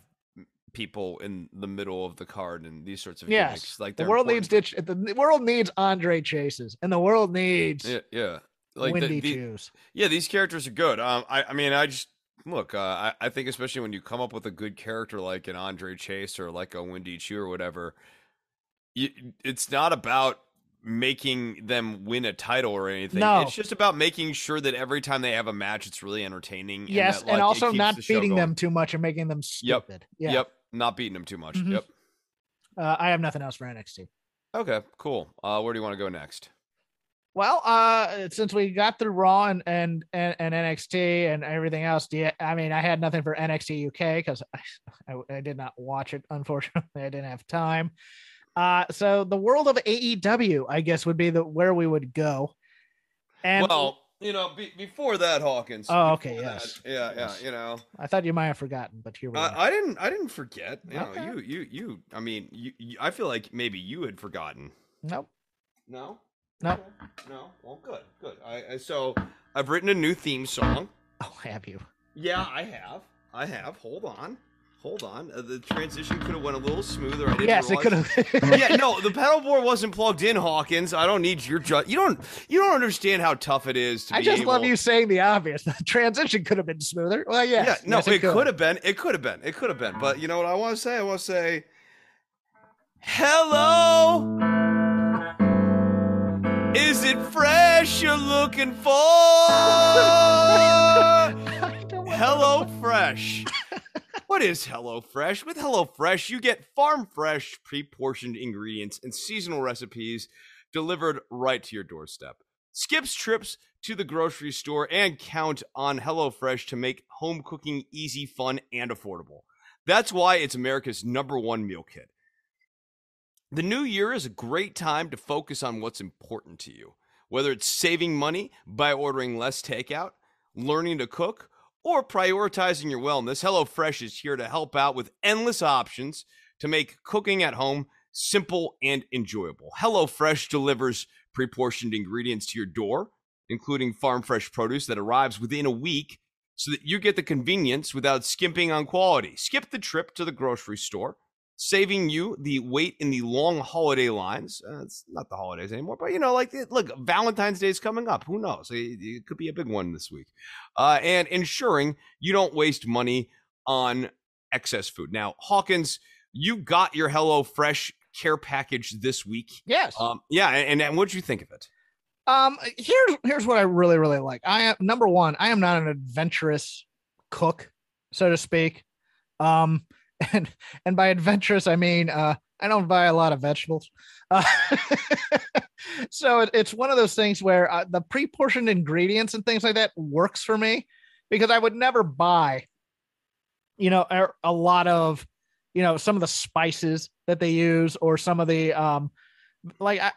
people in the middle of the card and these sorts of yes gimmicks. Like the world needs important. ditch the world needs andre chases and the world needs Yeah, yeah. Like windy the- chews yeah, these characters are good. Um, I, I mean, I just look. Uh, I, I think especially when you come up with a good character like an Andre Chase or like a Wendy Choo or whatever, you, it's not about making them win a title or anything. No. It's just about making sure that every time they have a match, it's really entertaining. and yes that, and, like, it also not the beating them too much and making them Yep. stupid yeah Yep, not beating them too much. Mhm. Yep. uh, i have nothing else for nxt Okay, cool. Uh, where do you want to go next? Well, uh, since we got through Raw and and and, and NXT and everything else, you, I mean, I had nothing for NXT UK because I, I, I did not watch it. Unfortunately, I didn't have time. Uh, so the world of AEW, I guess, would be the where we would go. And well, you know, be, before that, Hawkins. Oh, okay, yes, that, yeah, yes. yeah. You know, I thought you might have forgotten, but here we are. I, I didn't. I didn't forget. You know, you, you, you. I mean, you, you. I feel like maybe you had forgotten. nope, No. nope. No. Well, good, good. I, I so I've written a new theme song. Oh, have you? Yeah, I have. I have. Hold on. Hold on. Uh, the transition could have went a little smoother. I didn't Yes, it could have. yeah, no, the pedal board wasn't plugged in, Hawkins. I don't need your ju- You don't. You don't understand how tough it is to I just love you saying the obvious. The transition could have been smoother. Well, yes, Yeah, no, yes, it, could have been. It could have been. It could have been. But you know what I want to say? I want to say, hello. Is it fresh you're looking for? I don't want- Hello Fresh. What is Hello Fresh? With Hello Fresh, you get farm fresh, pre-portioned ingredients and seasonal recipes delivered right to your doorstep. Skips trips to the grocery store and count on HelloFresh to make home cooking easy, fun, and affordable. That's why it's America's number one meal kit. The new year is a great time to focus on what's important to you. Whether it's saving money by ordering less takeout, learning to cook, or prioritizing your wellness, HelloFresh is here to help out with endless options to make cooking at home simple and enjoyable. HelloFresh delivers pre portioned ingredients to your door, including farm fresh produce that arrives within a week so that you get the convenience without skimping on quality. Skip the trip to the grocery store, saving you the wait in the long holiday lines. Uh, it's not the holidays anymore, but you know, like look, Valentine's Day is coming up. Who knows? It, it could be a big one this week. Uh, and ensuring you don't waste money on excess food. Now, Hawkins, you got your Hello Fresh care package this week. Yes. Um, yeah, and, and what did you think of it? Um, here's here's what I really really like. I am number one. I am not an adventurous cook, so to speak. Um, and and by adventurous I mean uh, I don't buy a lot of vegetables. Uh, so it, it's one of those things where uh, the pre-portioned ingredients and things like that works for me because I would never buy, you know, a, a lot of, you know, some of the spices that they use or some of the um, like I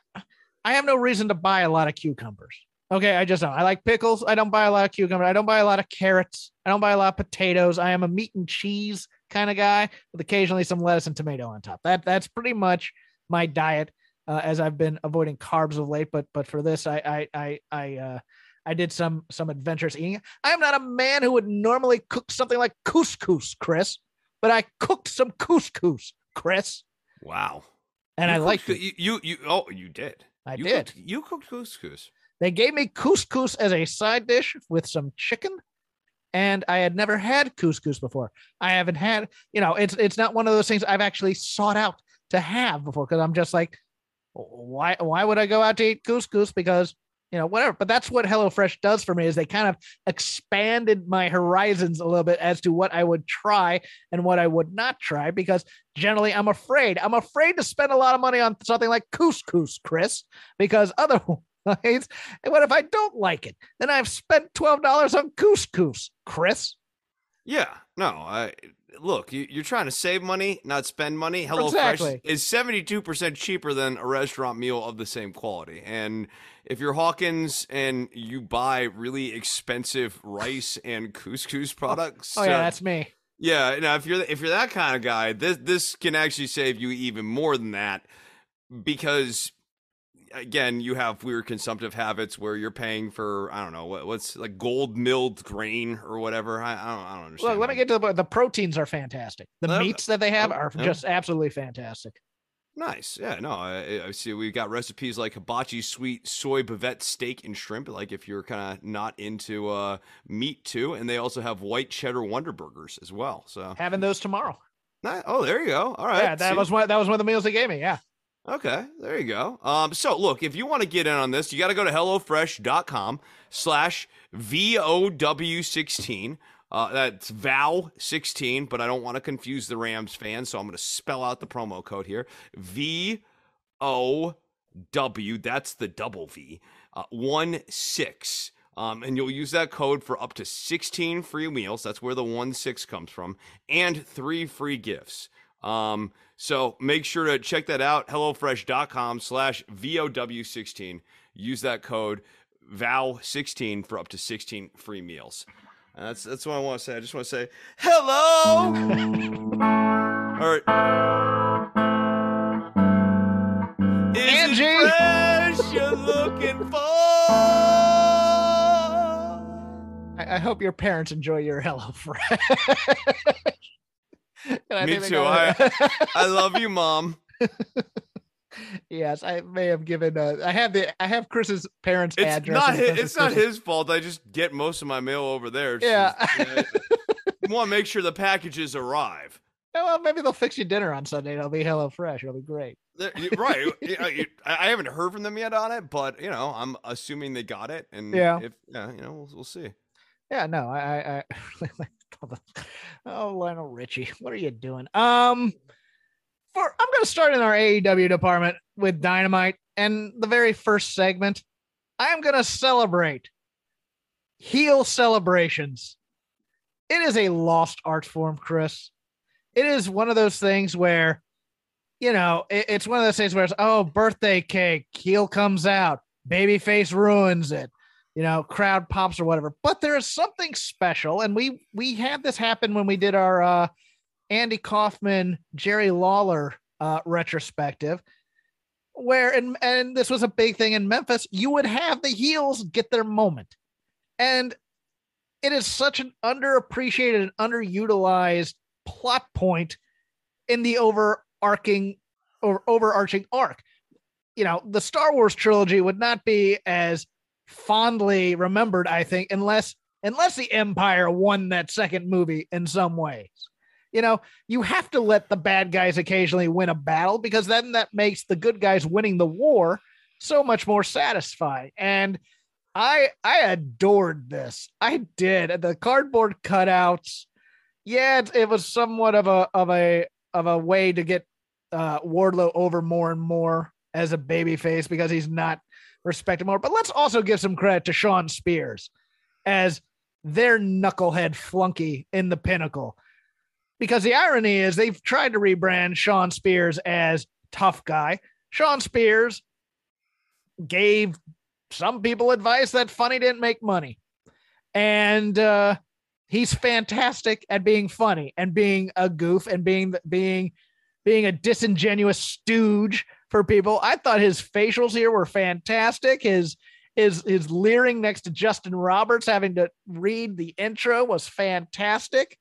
I have no reason to buy a lot of cucumbers. Okay, I just don't. I like pickles. I don't buy a lot of cucumbers. I don't buy a lot of carrots. I don't buy a lot of potatoes. I am a meat and cheese kind of guy with occasionally some lettuce and tomato on top. That that's pretty much my diet uh, as I've been avoiding carbs of late. But but for this, I I I I uh, I did some some adventurous eating. I am not a man who would normally cook something like couscous, Chris, but I cooked some couscous, Chris. Wow. And you I like you, you you oh you did. I you did. Cooked, you cooked couscous. They gave me couscous as a side dish with some chicken, and I had never had couscous before. I haven't had, you know, it's it's not one of those things I've actually sought out to have before because I'm just like, why why would I go out to eat couscous? Because you know, whatever. But that's what HelloFresh does for me is they kind of expanded my horizons a little bit as to what I would try and what I would not try because generally I'm afraid. I'm afraid to spend a lot of money on something like couscous, Chris, because otherwise what if I don't like it? Then I've spent $12 on couscous, Chris. Yeah, no, I look, you, are trying to save money, not spend money. HelloFresh exactly. is 72% cheaper than a restaurant meal of the same quality. And if you're Hawkins and you buy really expensive rice and couscous products, oh, oh yeah, uh, that's me. Yeah, now if you're if you're that kind of guy, this this can actually save you even more than that because again, you have weird consumptive habits where you're paying for I don't know what, what's like gold milled grain or whatever. I, I don't I don't understand. Look, let me get to the the proteins are fantastic. The uh, meats that they have are uh, just absolutely fantastic. Nice. Yeah, no, I, I, see we've got recipes like hibachi sweet soy bavette steak and shrimp, like if you're kind of not into uh, meat too. And they also have white cheddar Wonder Burgers as well. So having those tomorrow. Oh, there you go. All right. Yeah, that see. was one that was one of the meals they gave me. Yeah. Okay, there you go. Um, so look, if you want to get in on this, you got to go to HelloFresh.com slash VOW16. Uh, that's VOW 16, but I don't want to confuse the Rams fans, so I'm going to spell out the promo code here. V O W, that's the double V, uh, 1 6. Um, and you'll use that code for up to 16 free meals. That's where the 1 6 comes from, and three free gifts. Um, so make sure to check that out. HelloFresh.com slash VOW16. Use that code VOW16 for up to 16 free meals. And that's that's what I want to say. I just want to say hello. All right. Is Angie, fresh you're looking for? I, I hope your parents enjoy your Hello Fresh. Me too. I I love you, mom. yes, I may have given. Uh, I have the. I have Chris's parents' it's address. Not his, it's not his fault. I just get most of my mail over there. Yeah. Just, want to make sure the packages arrive. Yeah, well, maybe they'll fix you dinner on Sunday. It'll be Hello Fresh. It'll be great. right. I haven't heard from them yet on it, but you know, I'm assuming they got it. And yeah, if yeah, you know, we'll, we'll see. Yeah, no, I, I, I oh, Lionel Richie, what are you doing? Um, for I'm going to start in our AEW department with Dynamite, and the very first segment, I am going to celebrate heel celebrations. It is a lost art form, Chris. It is one of those things where, you know, it, it's one of those things where it's oh, birthday cake, heel comes out, babyface ruins it you know crowd pops or whatever. But there is something special and we we had this happen when we did our uh andy kaufman jerry lawler uh retrospective where and and this was a big thing in memphis you would have the heels get their moment. And it is such an underappreciated and underutilized plot point in the overarching or overarching arc. You know the star wars trilogy would not be as fondly remembered, I think, unless unless the Empire won that second movie in some ways. You know, you have to let the bad guys occasionally win a battle because then that makes the good guys winning the war so much more satisfying. And I I adored this. I did. The cardboard cutouts. Yeah, it, it was somewhat of a of a of a way to get uh Wardlow over more and more as a baby face because he's not respect him more. But let's also give some credit to Shawn Spears as their knucklehead flunky in the pinnacle. Because the irony is they've tried to rebrand Shawn Spears as tough guy. Shawn Spears gave some people advice that funny didn't make money. And uh, he's fantastic at being funny and being a goof and being being being a disingenuous stooge for people. I thought his facials here were fantastic. His his his leering next to Justin Roberts, having to read the intro, was fantastic.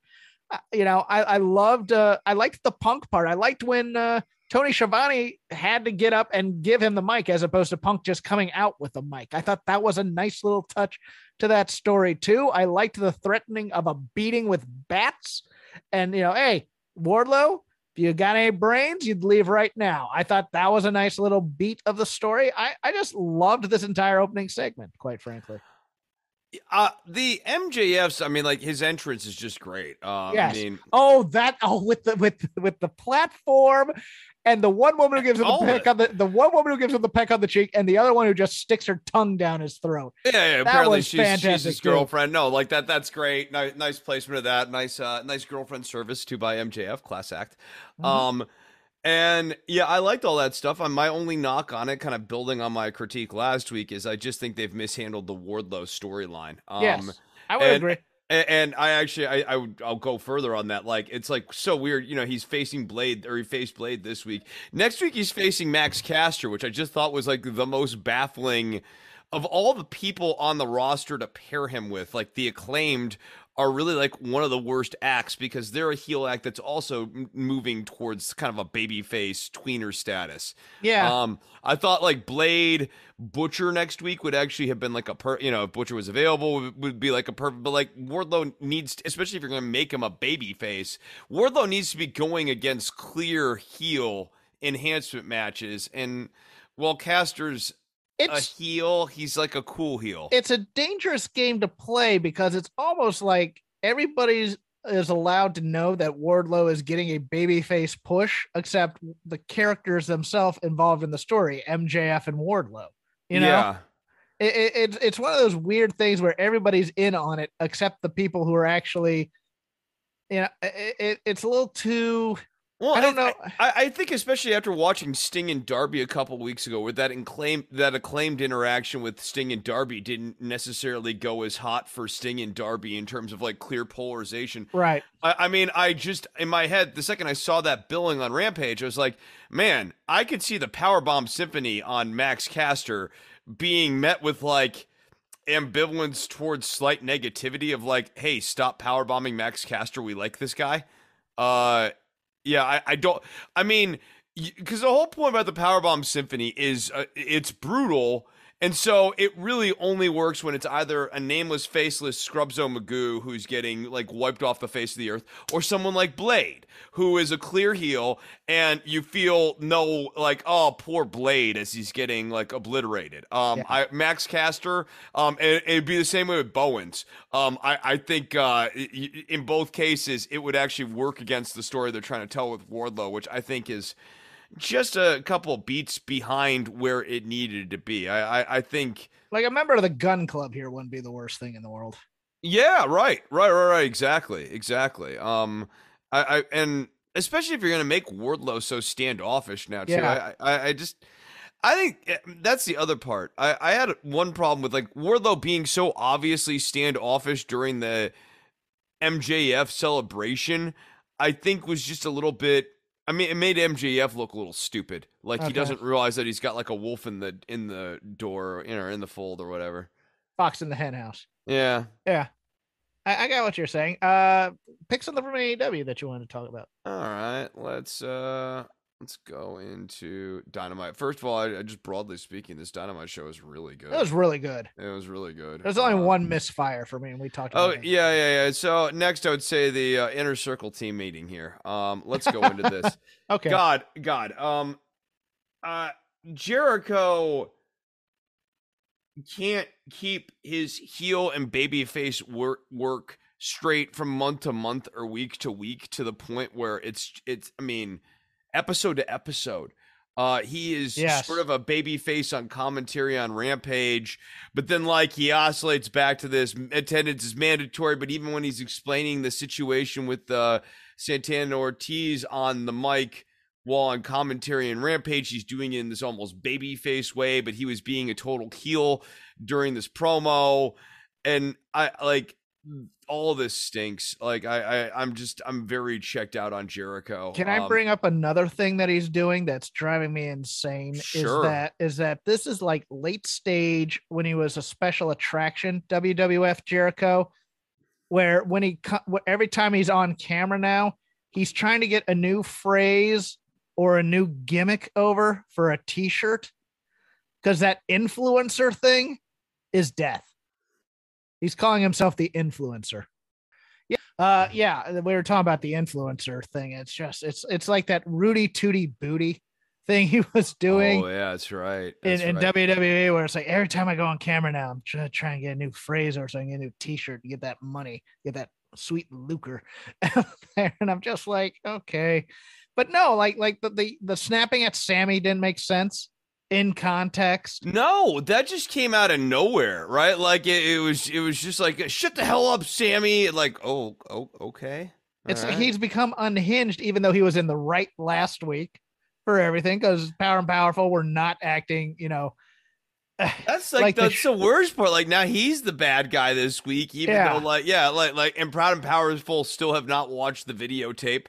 Uh, you know, I I loved uh, I liked the punk part. I liked when uh, Tony Schiavone had to get up and give him the mic as opposed to Punk just coming out with the mic. I thought that was a nice little touch to that story too. I liked the threatening of a beating with bats, and you know, hey Wardlow, you got any brains, you'd leave right now. I thought that was a nice little beat of the story. I, I just loved this entire opening segment, quite frankly. Uh, the MJF's, I mean, like his entrance is just great. Um, yes. I mean, oh, that oh with the with with the platform and the one woman who gives him the peck on the the one woman who gives him the peck on the cheek, and the other one who just sticks her tongue down his throat. Yeah, yeah apparently she's, she's his girlfriend. No, like that. That's great. Nice, nice placement of that. Nice, uh, nice girlfriend service to by MJF. Class act. Mm-hmm. Um, and yeah, I liked all that stuff. My only knock on it, kind of building on my critique last week, is I just think they've mishandled the Wardlow storyline. Um, yes, I would and, agree. And, I actually, I, I would, I'll go further on that. Like, it's like so weird. You know, he's facing Blade, or he faced Blade this week. Next week, he's facing Max Caster, which I just thought was like the most baffling of all the people on the roster to pair him with. Like the acclaimed are really like one of the worst acts because they're a heel act that's also moving towards kind of a babyface tweener status. Yeah. Um, I thought like Blade Butcher next week would actually have been like a per, you know, if Butcher was available would be like a perfect, but like Wardlow needs, to, especially if you're going to make him a babyface, Wardlow needs to be going against clear heel enhancement matches and. Well, Caster's it's, a heel. He's like a cool heel. It's a dangerous game to play because it's almost like everybody's is allowed to know that Wardlow is getting a babyface push, except the characters themselves involved in the story, MJF and Wardlow. You know, yeah. It, it, it's it's one of those weird things where everybody's in on it except the people who are actually, you know, it, it's a little too well, I don't know. I, I, think especially after watching Sting and Darby a couple weeks ago, where that acclaimed that acclaimed interaction with Sting and Darby didn't necessarily go as hot for Sting and Darby in terms of like clear polarization. Right. I, I mean, I just in my head the second I saw that billing on Rampage, I was like, man, I could see the Powerbomb Symphony on Max Caster being met with like ambivalence towards slight negativity of like, hey, stop powerbombing Max Caster. We like this guy. Uh, yeah, I, I don't. I mean, because the whole point about the Powerbomb Symphony is uh, it's brutal. And so it really only works when it's either a nameless, faceless Scrubzo Magoo who's getting like wiped off the face of the earth, or someone like Blade who is a clear heel, and you feel no like oh poor Blade as he's getting like obliterated. Um, yeah. I, Max Caster, um, and, it'd be the same way with Bowens. Um, I I think uh, in both cases it would actually work against the story they're trying to tell with Wardlow, which I think is just a couple beats behind where it needed to be. I, I, I think like a member of the gun club here wouldn't be the worst thing in the world. Yeah, right, right, right, right. Exactly, exactly. Um, I, I and especially if you're gonna make Wardlow so standoffish now too. Yeah. I, I, I just. I think eh, that's the other part. I, I had one problem with like Wardlow being so obviously standoffish during the MJF celebration. I think was just a little bit. I mean, it made MJF look a little stupid. Like Okay. he doesn't realize that he's got like a wolf in the in the door, you know, or in the fold or whatever. Fox in the henhouse. Yeah. Yeah. I, I got what you're saying. Uh pick something from AEW that you wanted to talk about. All right. Let's uh let's go into Dynamite. First of all, I, I just broadly speaking, this Dynamite show is really good. It was really good. It was really good. There's only Um, one misfire for me, and we talked Oh it. yeah, yeah, yeah. So next, I would say the uh, inner circle team meeting here. Um, let's go into this. Okay. God, God. Um, uh, Jericho can't keep his heel and babyface work work straight from month to month or week to week to the point where it's it's. I mean, episode to episode. Uh, he is Yes. sort of a baby face on commentary on Rampage, but then like he oscillates back to this attendance is mandatory. But even when he's explaining the situation with uh, Santana Ortiz on the mic while on commentary and Rampage, he's doing it in this almost baby face way, but he was being a total heel during this promo. And I like all this stinks. Like I, I I'm just I'm very checked out on Jericho. Can I Um, bring up another thing that he's doing that's driving me insane? Sure. Is that is that this is like late stage when he was a special attraction WWF Jericho, where when he every time he's on camera now, he's trying to get a new phrase or a new gimmick over for a T-shirt, because that influencer thing is death. He's calling himself the influencer. Yeah, uh, yeah. We were talking about the influencer thing. It's just it's it's like that Rudy Tooty Booty thing he was doing Oh yeah, that's right. in, That's in right. WWE, where it's like every time I go on camera now, I'm trying to try and get a new phrase or something, a new T-shirt, to get that money, get that sweet lucre out there, and I'm just like, okay, but no, like like the the, the snapping at Sammy didn't make sense in context. No, that just came out of nowhere, right? Like it, it was, it was just like, shut the hell up, Sammy. Like, oh, oh, okay. It's All right. he's become unhinged, even though he was in the right last week for everything, because Power and Powerful were not acting, you know. That's like, like the that's sh- the worst part. Like now he's the bad guy this week, even Yeah. though like yeah, like like and Proud and Powerful still have not watched the videotape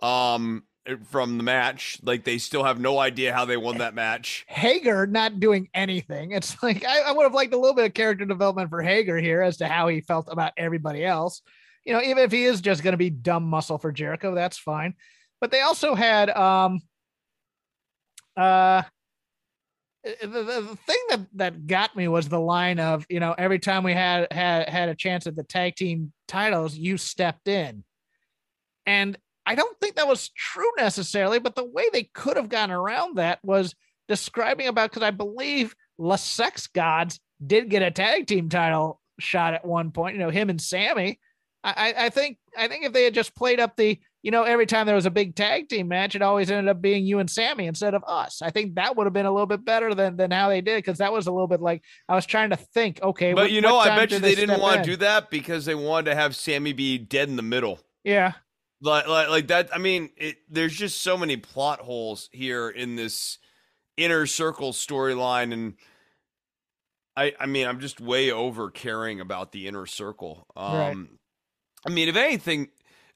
um from the match. Like they still have no idea how they won that match. Hager not doing anything. It's like I, I would have liked a little bit of character development for Hager here as to how he felt about everybody else. You know, even if he is just going to be dumb muscle for Jericho, that's fine. But they also had um uh the, the, the thing that that got me was the line of you know every time we had had had a chance at the tag team titles you stepped in and i don't think that was true necessarily but the way they could have gotten around that was describing about because i believe la sex gods did get a tag team title shot at one point you know him and sammy I, I think I think if they had just played up the, you know, every time there was a big tag team match, it always ended up being you and Sammy instead of us. I think that would have been a little bit better than than how they did because that was a little bit like I was trying to think. Okay, But what- you know, I bet you did they didn't want to do that because they wanted to have Sammy be dead in the middle. Yeah, like like like that i mean it, there's just so many plot holes here in this inner circle storyline and i i mean i'm just way over caring about the inner circle um Right. i mean if anything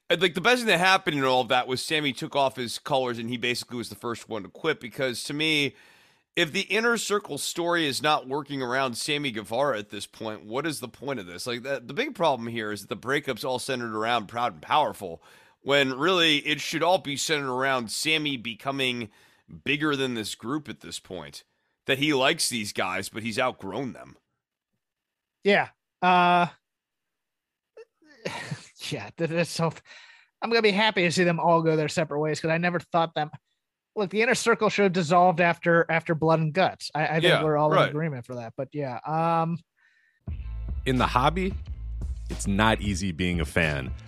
uh, like the best thing that happened in all of that was sammy took off his colors and he basically was the first one to quit because to me if the inner circle story is not working around Sammy Guevara at this point, what is the point of this? Like that, the big problem here is that the breakup's all centered around Proud and Powerful, when really it should all be centered around Sammy becoming bigger than this group at this point. That he likes these guys, but he's outgrown them. yeah, uh, yeah. That's so. I'm gonna be happy to see them all go their separate ways because I never thought them. Look, the inner circle should have dissolved after after Blood and Guts. I, I think Yeah, we're all right. in agreement for that. But yeah, um, in the hobby, it's not easy being a fan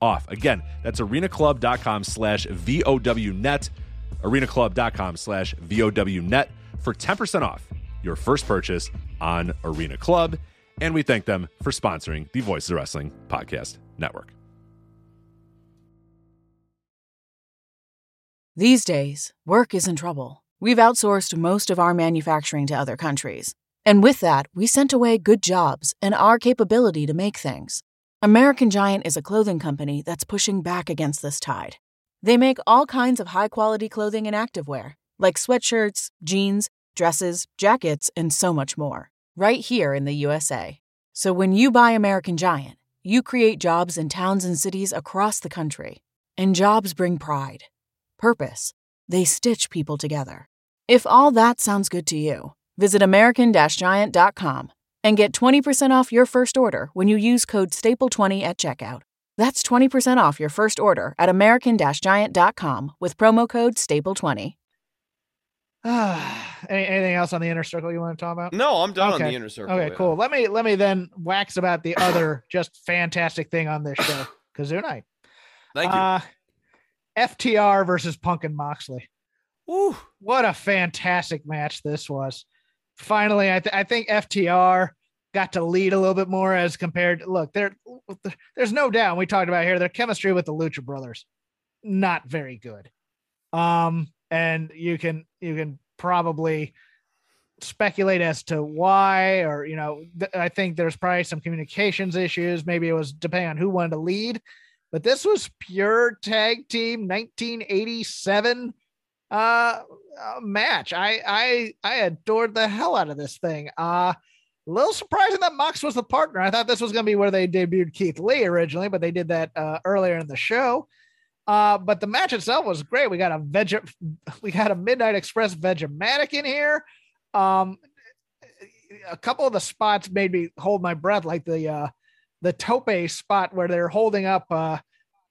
off. Again, that's arenaclub.com slash VOWnet, arenaclub.com slash VOWnet for 10% off your first purchase on Arena Club. And we thank them for sponsoring the Voices of Wrestling Podcast Network. These days, work is in trouble. We've outsourced most of our manufacturing to other countries. And with that, we sent away good jobs and our capability to make things. American Giant is a clothing company that's pushing back against this tide. They make all kinds of high quality clothing and activewear, like sweatshirts, jeans, dresses, jackets, and so much more, right here in the USA. So when you buy American Giant, you create jobs in towns and cities across the country. And jobs bring pride, purpose. They stitch people together. If all that sounds good to you, visit American Giant.com and get 20% off your first order when you use code STAPLE20 at checkout. That's 20% off your first order at American Giant.com with promo code STAPLE20. Any, anything else on the inner circle you want to talk about? No, I'm done on the inner circle. Okay, yeah. cool. Let me let me then wax about the other just fantastic thing on this show, Kazunai. Thank you. Uh, FTR versus Punk and Moxley. Woo. What a fantastic match this was. Finally, I, th- I think FTR got to lead a little bit more as compared. Look, there, there's no doubt. We talked about here their chemistry with the Lucha Brothers, not very good. Um, and you can you can probably speculate as to why, or you know, th- I think there's probably some communications issues. Maybe it was depending on who wanted to lead, but this was pure tag team 1987 uh, match. I I I adored the hell out of this thing. Uh a little surprising that Mox was the partner. I thought this was going to be where they debuted Keith Lee originally, but they did that uh, earlier in the show. Uh, but the match itself was great. We got a veg, we got a Midnight Express Vegematic in here. Um, a couple of the spots made me hold my breath, like the uh, the tope spot where they're holding up uh,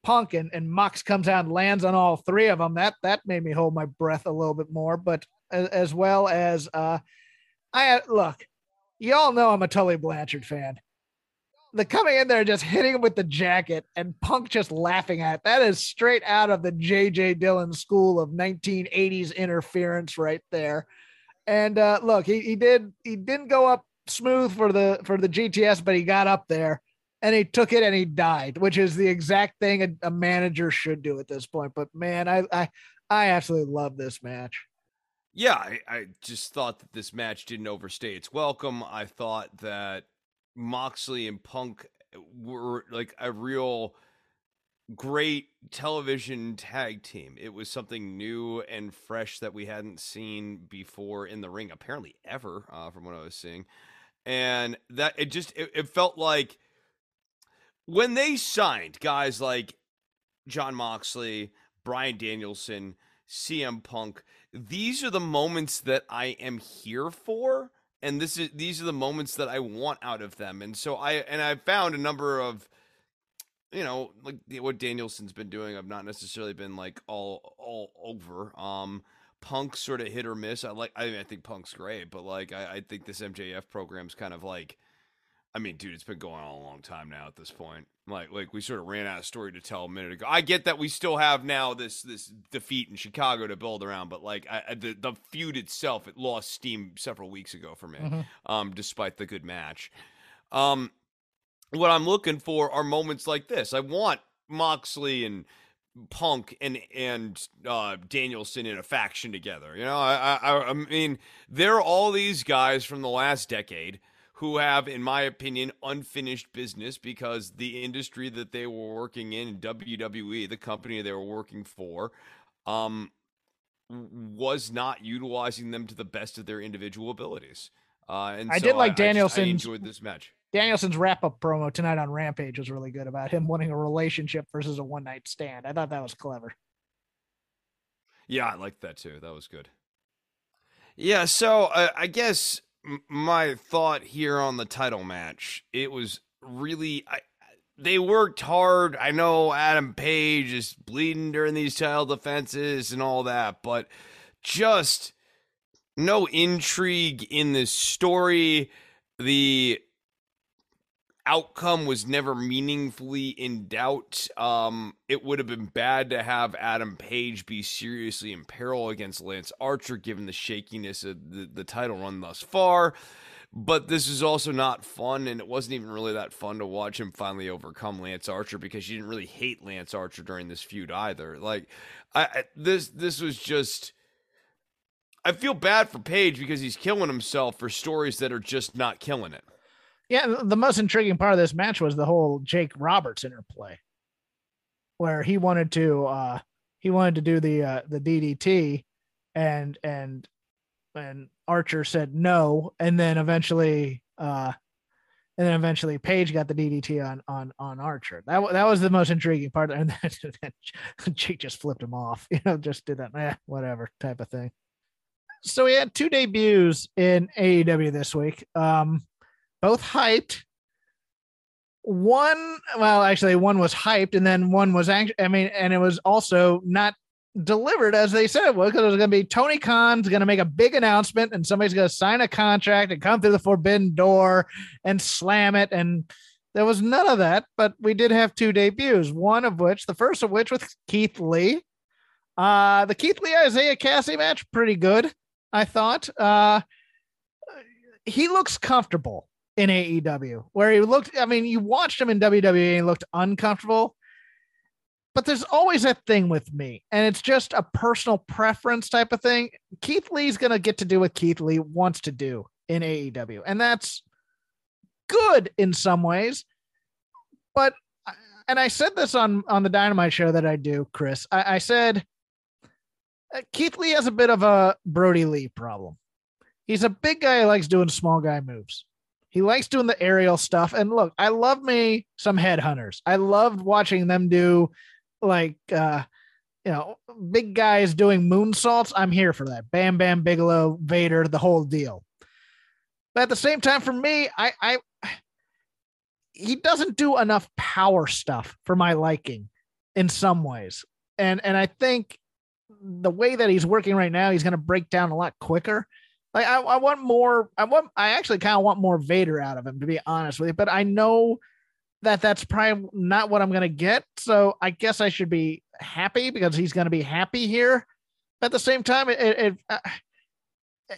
Punk and, and Mox comes out and lands on all three of them. That that made me hold my breath a little bit more. But as, as well as uh, I look, y'all know I'm a Tully Blanchard fan. The coming in there just hitting him with the jacket and Punk just laughing at that is straight out of the JJ Dillon school of 1980s interference right there. And uh, look, he, he did he didn't go up smooth for the for the GTS, but he got up there and he took it and he died, which is the exact thing a, a manager should do at this point. But man, I I I absolutely love this match. Yeah, I, I just thought that this match didn't overstay its welcome. I thought that Moxley and Punk were like a real great television tag team. It was something new and fresh that we hadn't seen before in the ring, apparently ever, uh, from what I was seeing. And that it just it, it felt like when they signed guys like Jon Moxley, Bryan Danielson, CM Punk, these are the moments that I am here for. And this is these are the moments that I want out of them. And so I and I found a number of you know, like what Danielson's been doing, I've not necessarily been like all all over. Um, Punk sort of hit or miss. I like. I mean, I think Punk's great, but like, I, I think this MJF program's kind of like. I mean, dude, it's been going on a long time now at this point. Like, like we sort of ran out of story to tell a minute ago. I get that we still have now this this defeat in Chicago to build around, but like I, the the feud itself, it lost steam several weeks ago for me. Mm-hmm. Um, despite the good match. Um, what I'm looking for are moments like this. I want Moxley and Punk and and uh, Danielson in a faction together. You know, I, I I mean, there are all these guys from the last decade who have, in my opinion, unfinished business because the industry that they were working in, WWE, the company they were working for, um, was not utilizing them to the best of their individual abilities. Uh, and I so did like Danielson. I enjoyed this match. Danielson's wrap up promo tonight on Rampage was really good about him wanting a relationship versus a one night stand. I thought that was clever. Yeah, I liked that too. That was good. Yeah, so uh, I guess my thought here on the title match, it was really I, they worked hard. I know Adam Page is bleeding during these title defenses and all that, but just no intrigue in this story. The outcome was never meaningfully in doubt. Um, it would have been bad to have Adam Page be seriously in peril against Lance Archer, given the shakiness of the, the title run thus far. But this is also not fun, and it wasn't even really that fun to watch him finally overcome Lance Archer because you didn't really hate Lance Archer during this feud either. Like, I, I this this was just. I feel bad for Page because he's killing himself for stories that are just not killing it. Yeah, the most intriguing part of this match was the whole Jake Roberts interplay, where he wanted to uh he wanted to do the uh the DDT, and and and Archer said no, and then eventually uh and then eventually Page got the DDT on on on Archer. That that was the most intriguing part, and then Jake just flipped him off. You know, just did that, eh, whatever type of thing. So we had two debuts in AEW this week. Um, both hyped. One, well, actually, one was hyped, and then one was I mean, and it was also not delivered as they said it was because it was going to be Tony Khan's going to make a big announcement, and somebody's going to sign a contract and come through the forbidden door and slam it. And there was none of that, but we did have two debuts. One of which, the first of which, with Keith Lee. Uh, the Keith Lee Isiah Kassidy match, pretty good, I thought. Uh, he looks comfortable in AEW, where he looked. I mean, you watched him in WWE and he looked uncomfortable. But there's always that thing with me, and it's just a personal preference type of thing. Keith Lee's gonna get to do what Keith Lee wants to do in AEW, and that's good in some ways. But and I said this on on the Dynamite show that I do, Chris. I, I said uh, Keith Lee has a bit of a Brodie Lee problem. He's a big guy who likes doing small guy moves. He likes doing the aerial stuff. And look, I love me some headhunters. I loved watching them do like uh you know, big guys doing moonsaults. I'm here for that. Bam Bam Bigelow, Vader, the whole deal. But at the same time, for me, I I he doesn't do enough power stuff for my liking in some ways. And and I think the way that he's working right now, he's going to break down a lot quicker. Like I, I want more. I want. I actually kind of want more Vader out of him, to be honest with you. But I know that that's probably not what I'm going to get. So I guess I should be happy because he's going to be happy here. But at the same time, it, it uh,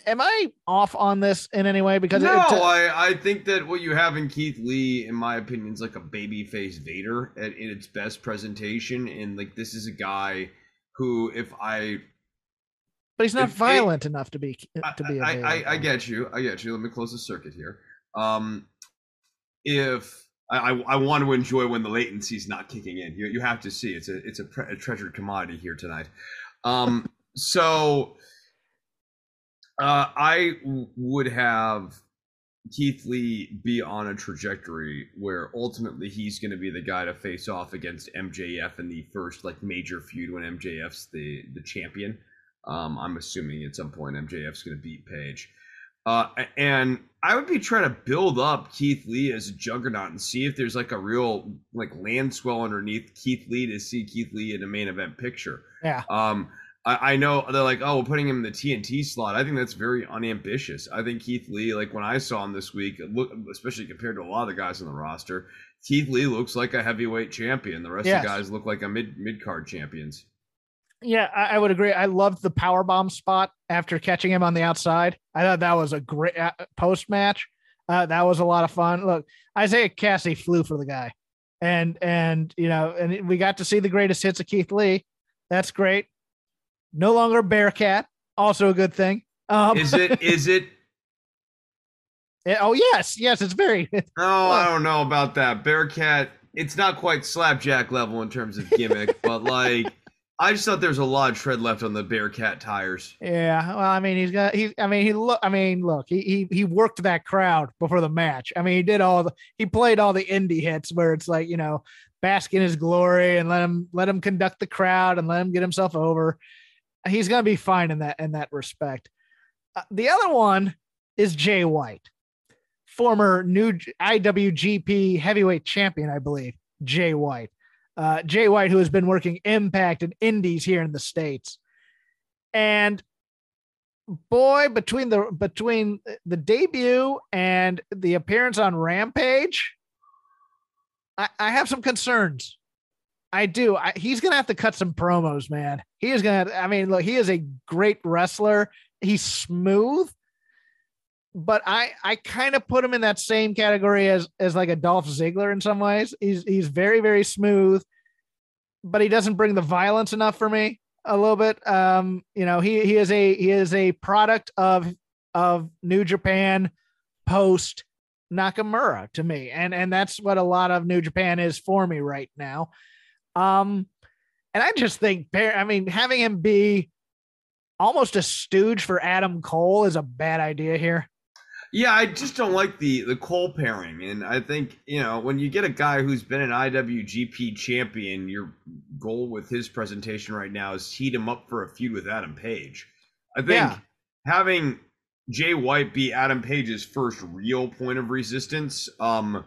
am I off on this in any way? Because no, it, I, I think that what you have in Keith Lee, in my opinion, is like a babyface Vader at, in its best presentation. And like this is a guy who, if I but he's not if violent enough to be to be. I, I, I, get you. I get you. Let me close the circuit here. Um, if I, I, I want to enjoy when the latency's not kicking in. You, you have to see it's a it's a, pre- a treasured commodity here tonight. Um, so uh, I would have Keith Lee be on a trajectory where ultimately he's going to be the guy to face off against MJF in the first like major feud when MJF's the the champion. Um, I'm assuming at some point MJF's going to beat Page. Uh, and I would be trying to build up Keith Lee as a juggernaut and see if there's like a real like land swell underneath Keith Lee to see Keith Lee in a main event picture. Yeah. Um, I, I know they're like, oh, we're putting him in the TNT slot. I think that's very unambitious. I think Keith Lee, like when I saw him this week, look, especially compared to a lot of the guys on the roster, Keith Lee looks like a heavyweight champion. The rest Yes. of the guys look like a mid mid card champions. Yeah, I, I would agree. I loved the power bomb spot after catching him on the outside. I thought that was a great uh, post match. Uh, that was a lot of fun. Look, Isaiah Cassie flew for the guy, and and you know, and we got to see the greatest hits of Keith Lee. That's great. No longer Bearcat, also a good thing. Um, Is it? Is it? eh, oh yes, yes, it's very. Oh, I don't know about that. Bearcat, it's not quite slapjack level in terms of gimmick, but like I just thought there was a lot of tread left on the Bearcat tires. Yeah, well, I mean, he's got he. I mean, he look. I mean, look, he he he worked that crowd before the match. I mean, he did all the. He played all the indie hits where it's like you know, bask in his glory and let him let him conduct the crowd and let him get himself over. He's gonna be fine in that in that respect. Uh, the other one is Jay White, former new IWGP Heavyweight Champion, I believe. Jay White. Uh, Jay White, who has been working Impact and Indies here in the states, and boy, between the between the debut and the appearance on Rampage, I, I have some concerns. I do. I, he's gonna have to cut some promos, man. He is gonna. I mean, look, he is a great wrestler. He's smooth, but I I kind of put him in that same category as as like a Dolph Ziggler in some ways. He's he's very very smooth, but he doesn't bring the violence enough for me a little bit. Um, you know, he he is a he is a product of of New Japan post Nakamura to me, and and that's what a lot of New Japan is for me right now. Um, and I just think, I mean, having him be almost a stooge for Adam Cole is a bad idea here. Yeah, I just don't like the the Cole pairing, and I think you know when you get a guy who's been an IWGP champion, your goal with his presentation right now is heat him up for a feud with Adam Page. I think Yeah. having Jay White be Adam Page's first real point of resistance, um,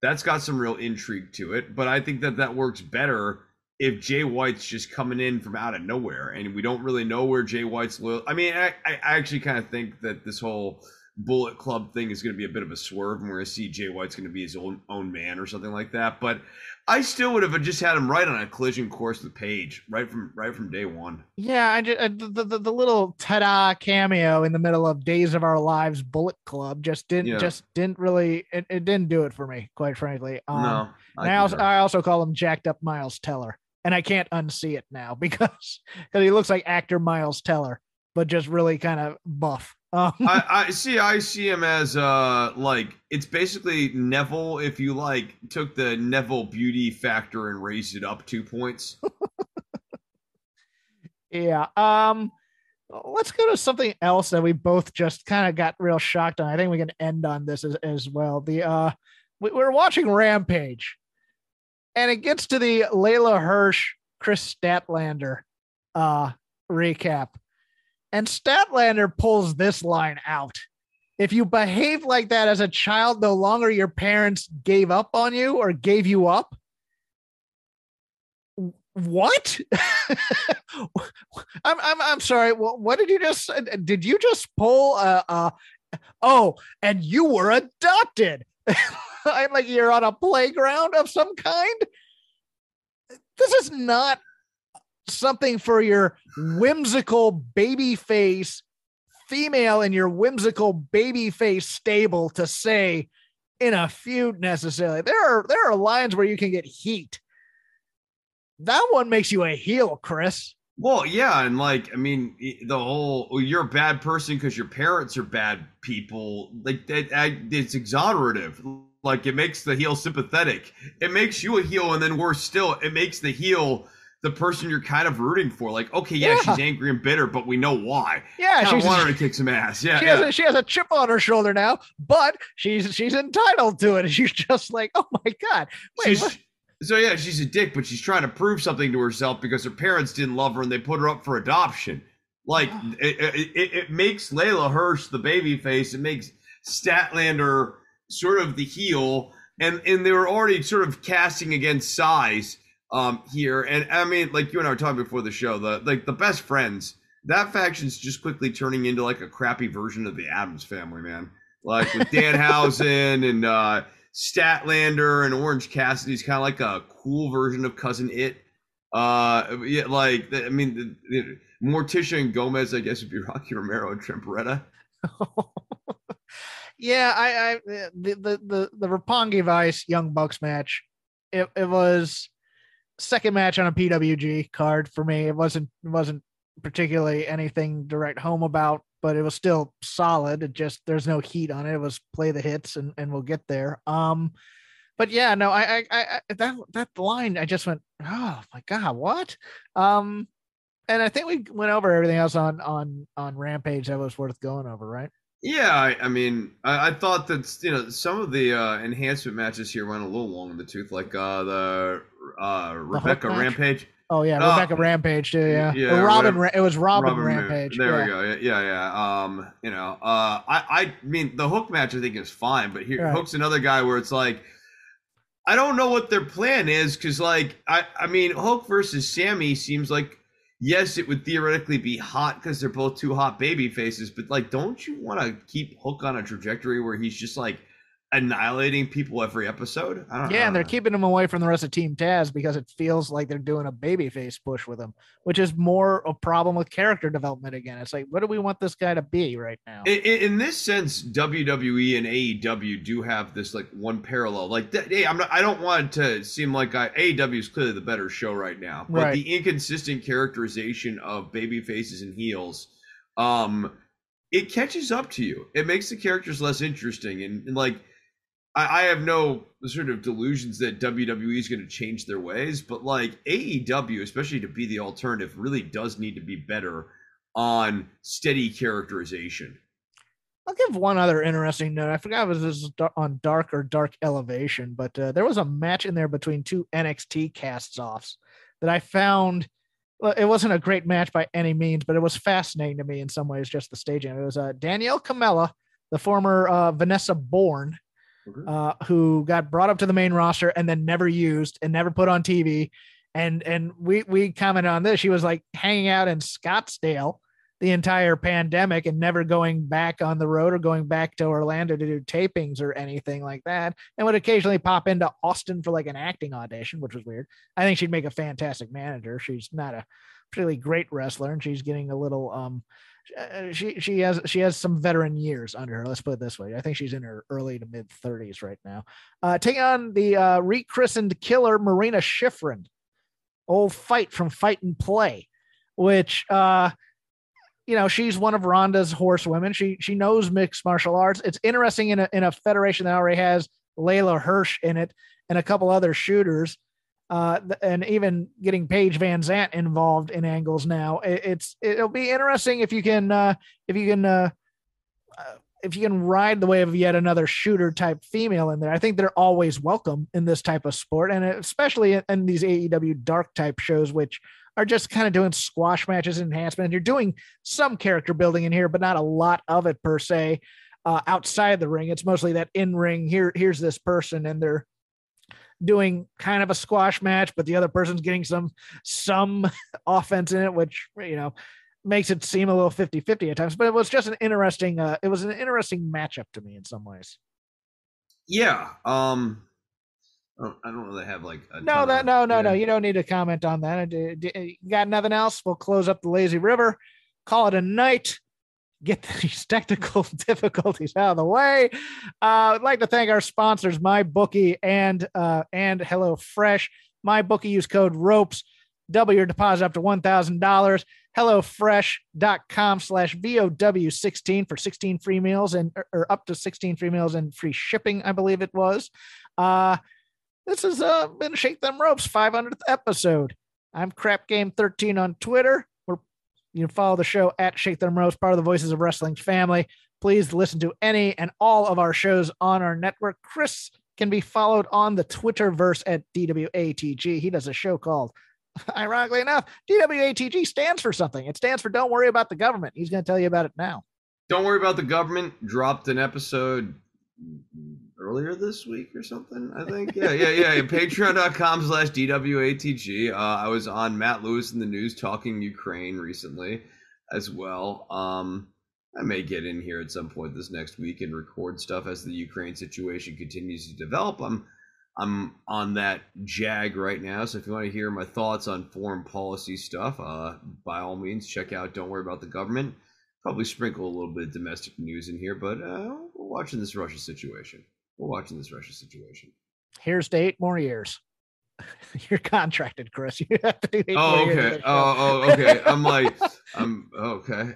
that's got some real intrigue to it. But I think that that works better if Jay White's just coming in from out of nowhere, and we don't really know where Jay White's loyal. I mean, I, I actually kind of think that this whole Bullet Club thing is going to be a bit of a swerve, and we're going to see Jay White's going to be his own own man or something like that. But I still would have just had him right on a collision course with Page right from right from day one. Yeah, I just, the, the the little ta-da cameo in the middle of Days of Our Lives Bullet Club just didn't Yeah. just didn't really it, it didn't do it for me, quite frankly. Um, no, and I also. I also call him jacked up Miles Teller, and I can't unsee it now because because he looks like actor Miles Teller, but just really kind of buff. Um, I, I see. I see him as uh like it's basically Neville if you like took the Neville beauty factor and raised it up two points. yeah. Um, let's go to something else that we both just kind of got real shocked on. I think we can end on this as, as well. The uh, we, we're watching Rampage, and it gets to the Leyla Hirsch, Kris Statlander, uh, recap, and Statlander pulls this line out. If you behave like that as a child, no longer your parents gave up on you or gave you up. What? I'm, I'm I'm sorry. What, did you just did you just pull a? uh oh and you were adopted. I'm like you're on a playground of some kind. This is not something for your whimsical baby face female in your whimsical baby face stable to say in a feud necessarily. There are there are lines where you can get heat. That one makes you a heel, Chris. Well, yeah, and like I mean, the whole well, you're a bad person because your parents are bad people. Like that, it's exonerative. Like it makes the heel sympathetic. It makes you a heel, and then worse still, it makes the heel the person you're kind of rooting for. Like, okay, yeah, Yeah. she's angry and bitter, but we know why. Yeah, want her to kick some ass. Yeah, she yeah. has a, she has a chip on her shoulder now, but she's she's entitled to it. And she's just like, oh my god, wait, so yeah, she's a dick, but she's trying to prove something to herself because her parents didn't love her and they put her up for adoption. Like it, it, it, it makes Leyla Hirsch the baby face. It makes Statlander sort of the heel, and and they were already sort of casting against size um here. And I mean, like you and I were talking before the show, the like the best friends. That faction's just quickly turning into like a crappy version of the Addams family, man. Like with Danhausen and uh Statlander and Orange Cassidy's kind of like a cool version of Cousin It. Uh, yeah, like I mean, the, the, Morticia and Gomez, I guess, would be Rocky Romero and Trent Beretta. yeah, I, I the the the the Roppongi Vice Young Bucks match. It it was second match on a PWG card for me. It wasn't it wasn't particularly anything direct home about, but it was still solid. It just there's no heat on it. It was play the hits and and we'll get there. Um, but yeah, no, I I, I I- that that line I just went, oh my god, what? Um, and I think we went over everything else on on on Rampage that was worth going over, right? Yeah, I, I mean, I, I thought that you know some of the uh, enhancement matches here went a little long in the tooth, like uh, the uh, Rebecca? Rampage. Oh yeah, Uh, Rebecca Rampage too. Yeah, yeah, Robin. Ra- it was Robin, Robin Ra- Rampage. There yeah. we go. Yeah, yeah, yeah. Um, you know, uh, I, I mean, the Hook match I think is fine, but here Right. Hook's another guy where it's like, I don't know what their plan is because, like, I, I mean, Hook versus Sammy seems like, yes, it would theoretically be hot because they're both two hot baby faces, but like, don't you want to keep Hook on a trajectory where he's just like annihilating people every episode? I don't Yeah, and they're keeping him away from the rest of Team Taz because it feels like they're doing a babyface push with him, which is more a problem with character development again. It's like, what do we want this guy to be right now? In, in this sense, WWE and AEW do have this like one parallel. Like, hey, I'm not. I don't want it to seem like I, AEW is clearly the better show right now, but Right. the inconsistent characterization of baby faces and heels, um, it catches up to you. It makes the characters less interesting, and, and like, I, I have no sort of delusions that WWE is going to change their ways, but like AEW, especially to be the alternative, really does need to be better on steady characterization. I'll give one other interesting note. I forgot if this was on Dark or Dark Elevation, but uh, there was a match in there between two NXT casts offs that I found. Well, it wasn't a great match by any means, but it was fascinating to me in some ways. Just the staging. It was uh, Danielle Kamela, the former uh, Vanessa Borne, uh, who got brought up to the main roster and then never used and never put on TV. And and we we commented on this. She was like hanging out in Scottsdale the entire pandemic and never going back on the road or going back to Orlando to do tapings or anything like that. And would occasionally pop into Austin for like an acting audition, which was weird. I think she'd make a fantastic manager. She's not a particularly great wrestler, and she's getting a little um she she has she has some veteran years under her. Let's put it this way. I think she's in her early to mid 30s right now. Uh taking on the uh rechristened killer Marina Schifrin. Old fight from Fight and Play, which uh you know she's one of Ronda's horsewomen. She she knows mixed martial arts. It's interesting in a in a federation that already has Leyla Hirsch in it and a couple other shooters, uh, and even getting Paige VanZant involved in angles now. It, it's it'll be interesting if you can uh, if you can uh, uh, if you can ride the wave of yet another shooter type female in there. I think they're always welcome in this type of sport, and especially in, in these AEW dark type shows, which are just kind of doing squash matches and enhancement. And you're doing some character building in here, but not a lot of it per se. Uh, outside the ring, it's mostly that in ring. Here, here's this person, and they're doing kind of a squash match, but the other person's getting some some offense in it, which you know makes it seem a little 50-50 at times. But it was just an interesting. Uh, it was an interesting matchup to me in some ways. Yeah. Um. I don't, I don't really have like a No, that of- no, no, no. You don't need to comment on that. You got nothing else? We'll close up the lazy river, call it a night. Get these technical difficulties out of the way. Uh, I'd like to thank our sponsors, MyBookie and uh, and HelloFresh. MyBookie use code ROPES. Double your deposit up to one thousand dollars. HelloFresh.com slash VOW16 for 16 free meals and or, up to 16 free meals and free shipping, I believe it was. Uh, this has uh, been Shake Them Ropes 500th episode. I'm Crap Game 13 on Twitter. You can follow the show at Shake Them Ropes, part of the Voices of Wrestling family. Please listen to any and all of our shows on our network. Chris can be followed on the Twitterverse at DWATG. He does a show called, ironically enough, DWATG stands for something. It stands for Don't Worry About the Government. He's going to tell you about it now. Don't worry about the government. Dropped an episode earlier this week or something. I think. Yeah, yeah, yeah. Patreon.com slash DWATG. Uh, I was on Matt Lewis in the news talking Ukraine recently as well. Um, I may get in here at some point this next week and record stuff as the Ukraine situation continues to develop. I'm I'm on that jag right now, so if you want to hear my thoughts on foreign policy stuff, uh, by all means, check out. Don't worry about the government. Probably sprinkle a little bit of domestic news in here, but uh, we're watching this Russia situation. We're watching this Russia situation. Here's to eight more years. You're contracted, Chris. You have to do eight Oh, more years okay. this. Oh, oh, okay. I'm like, I'm okay.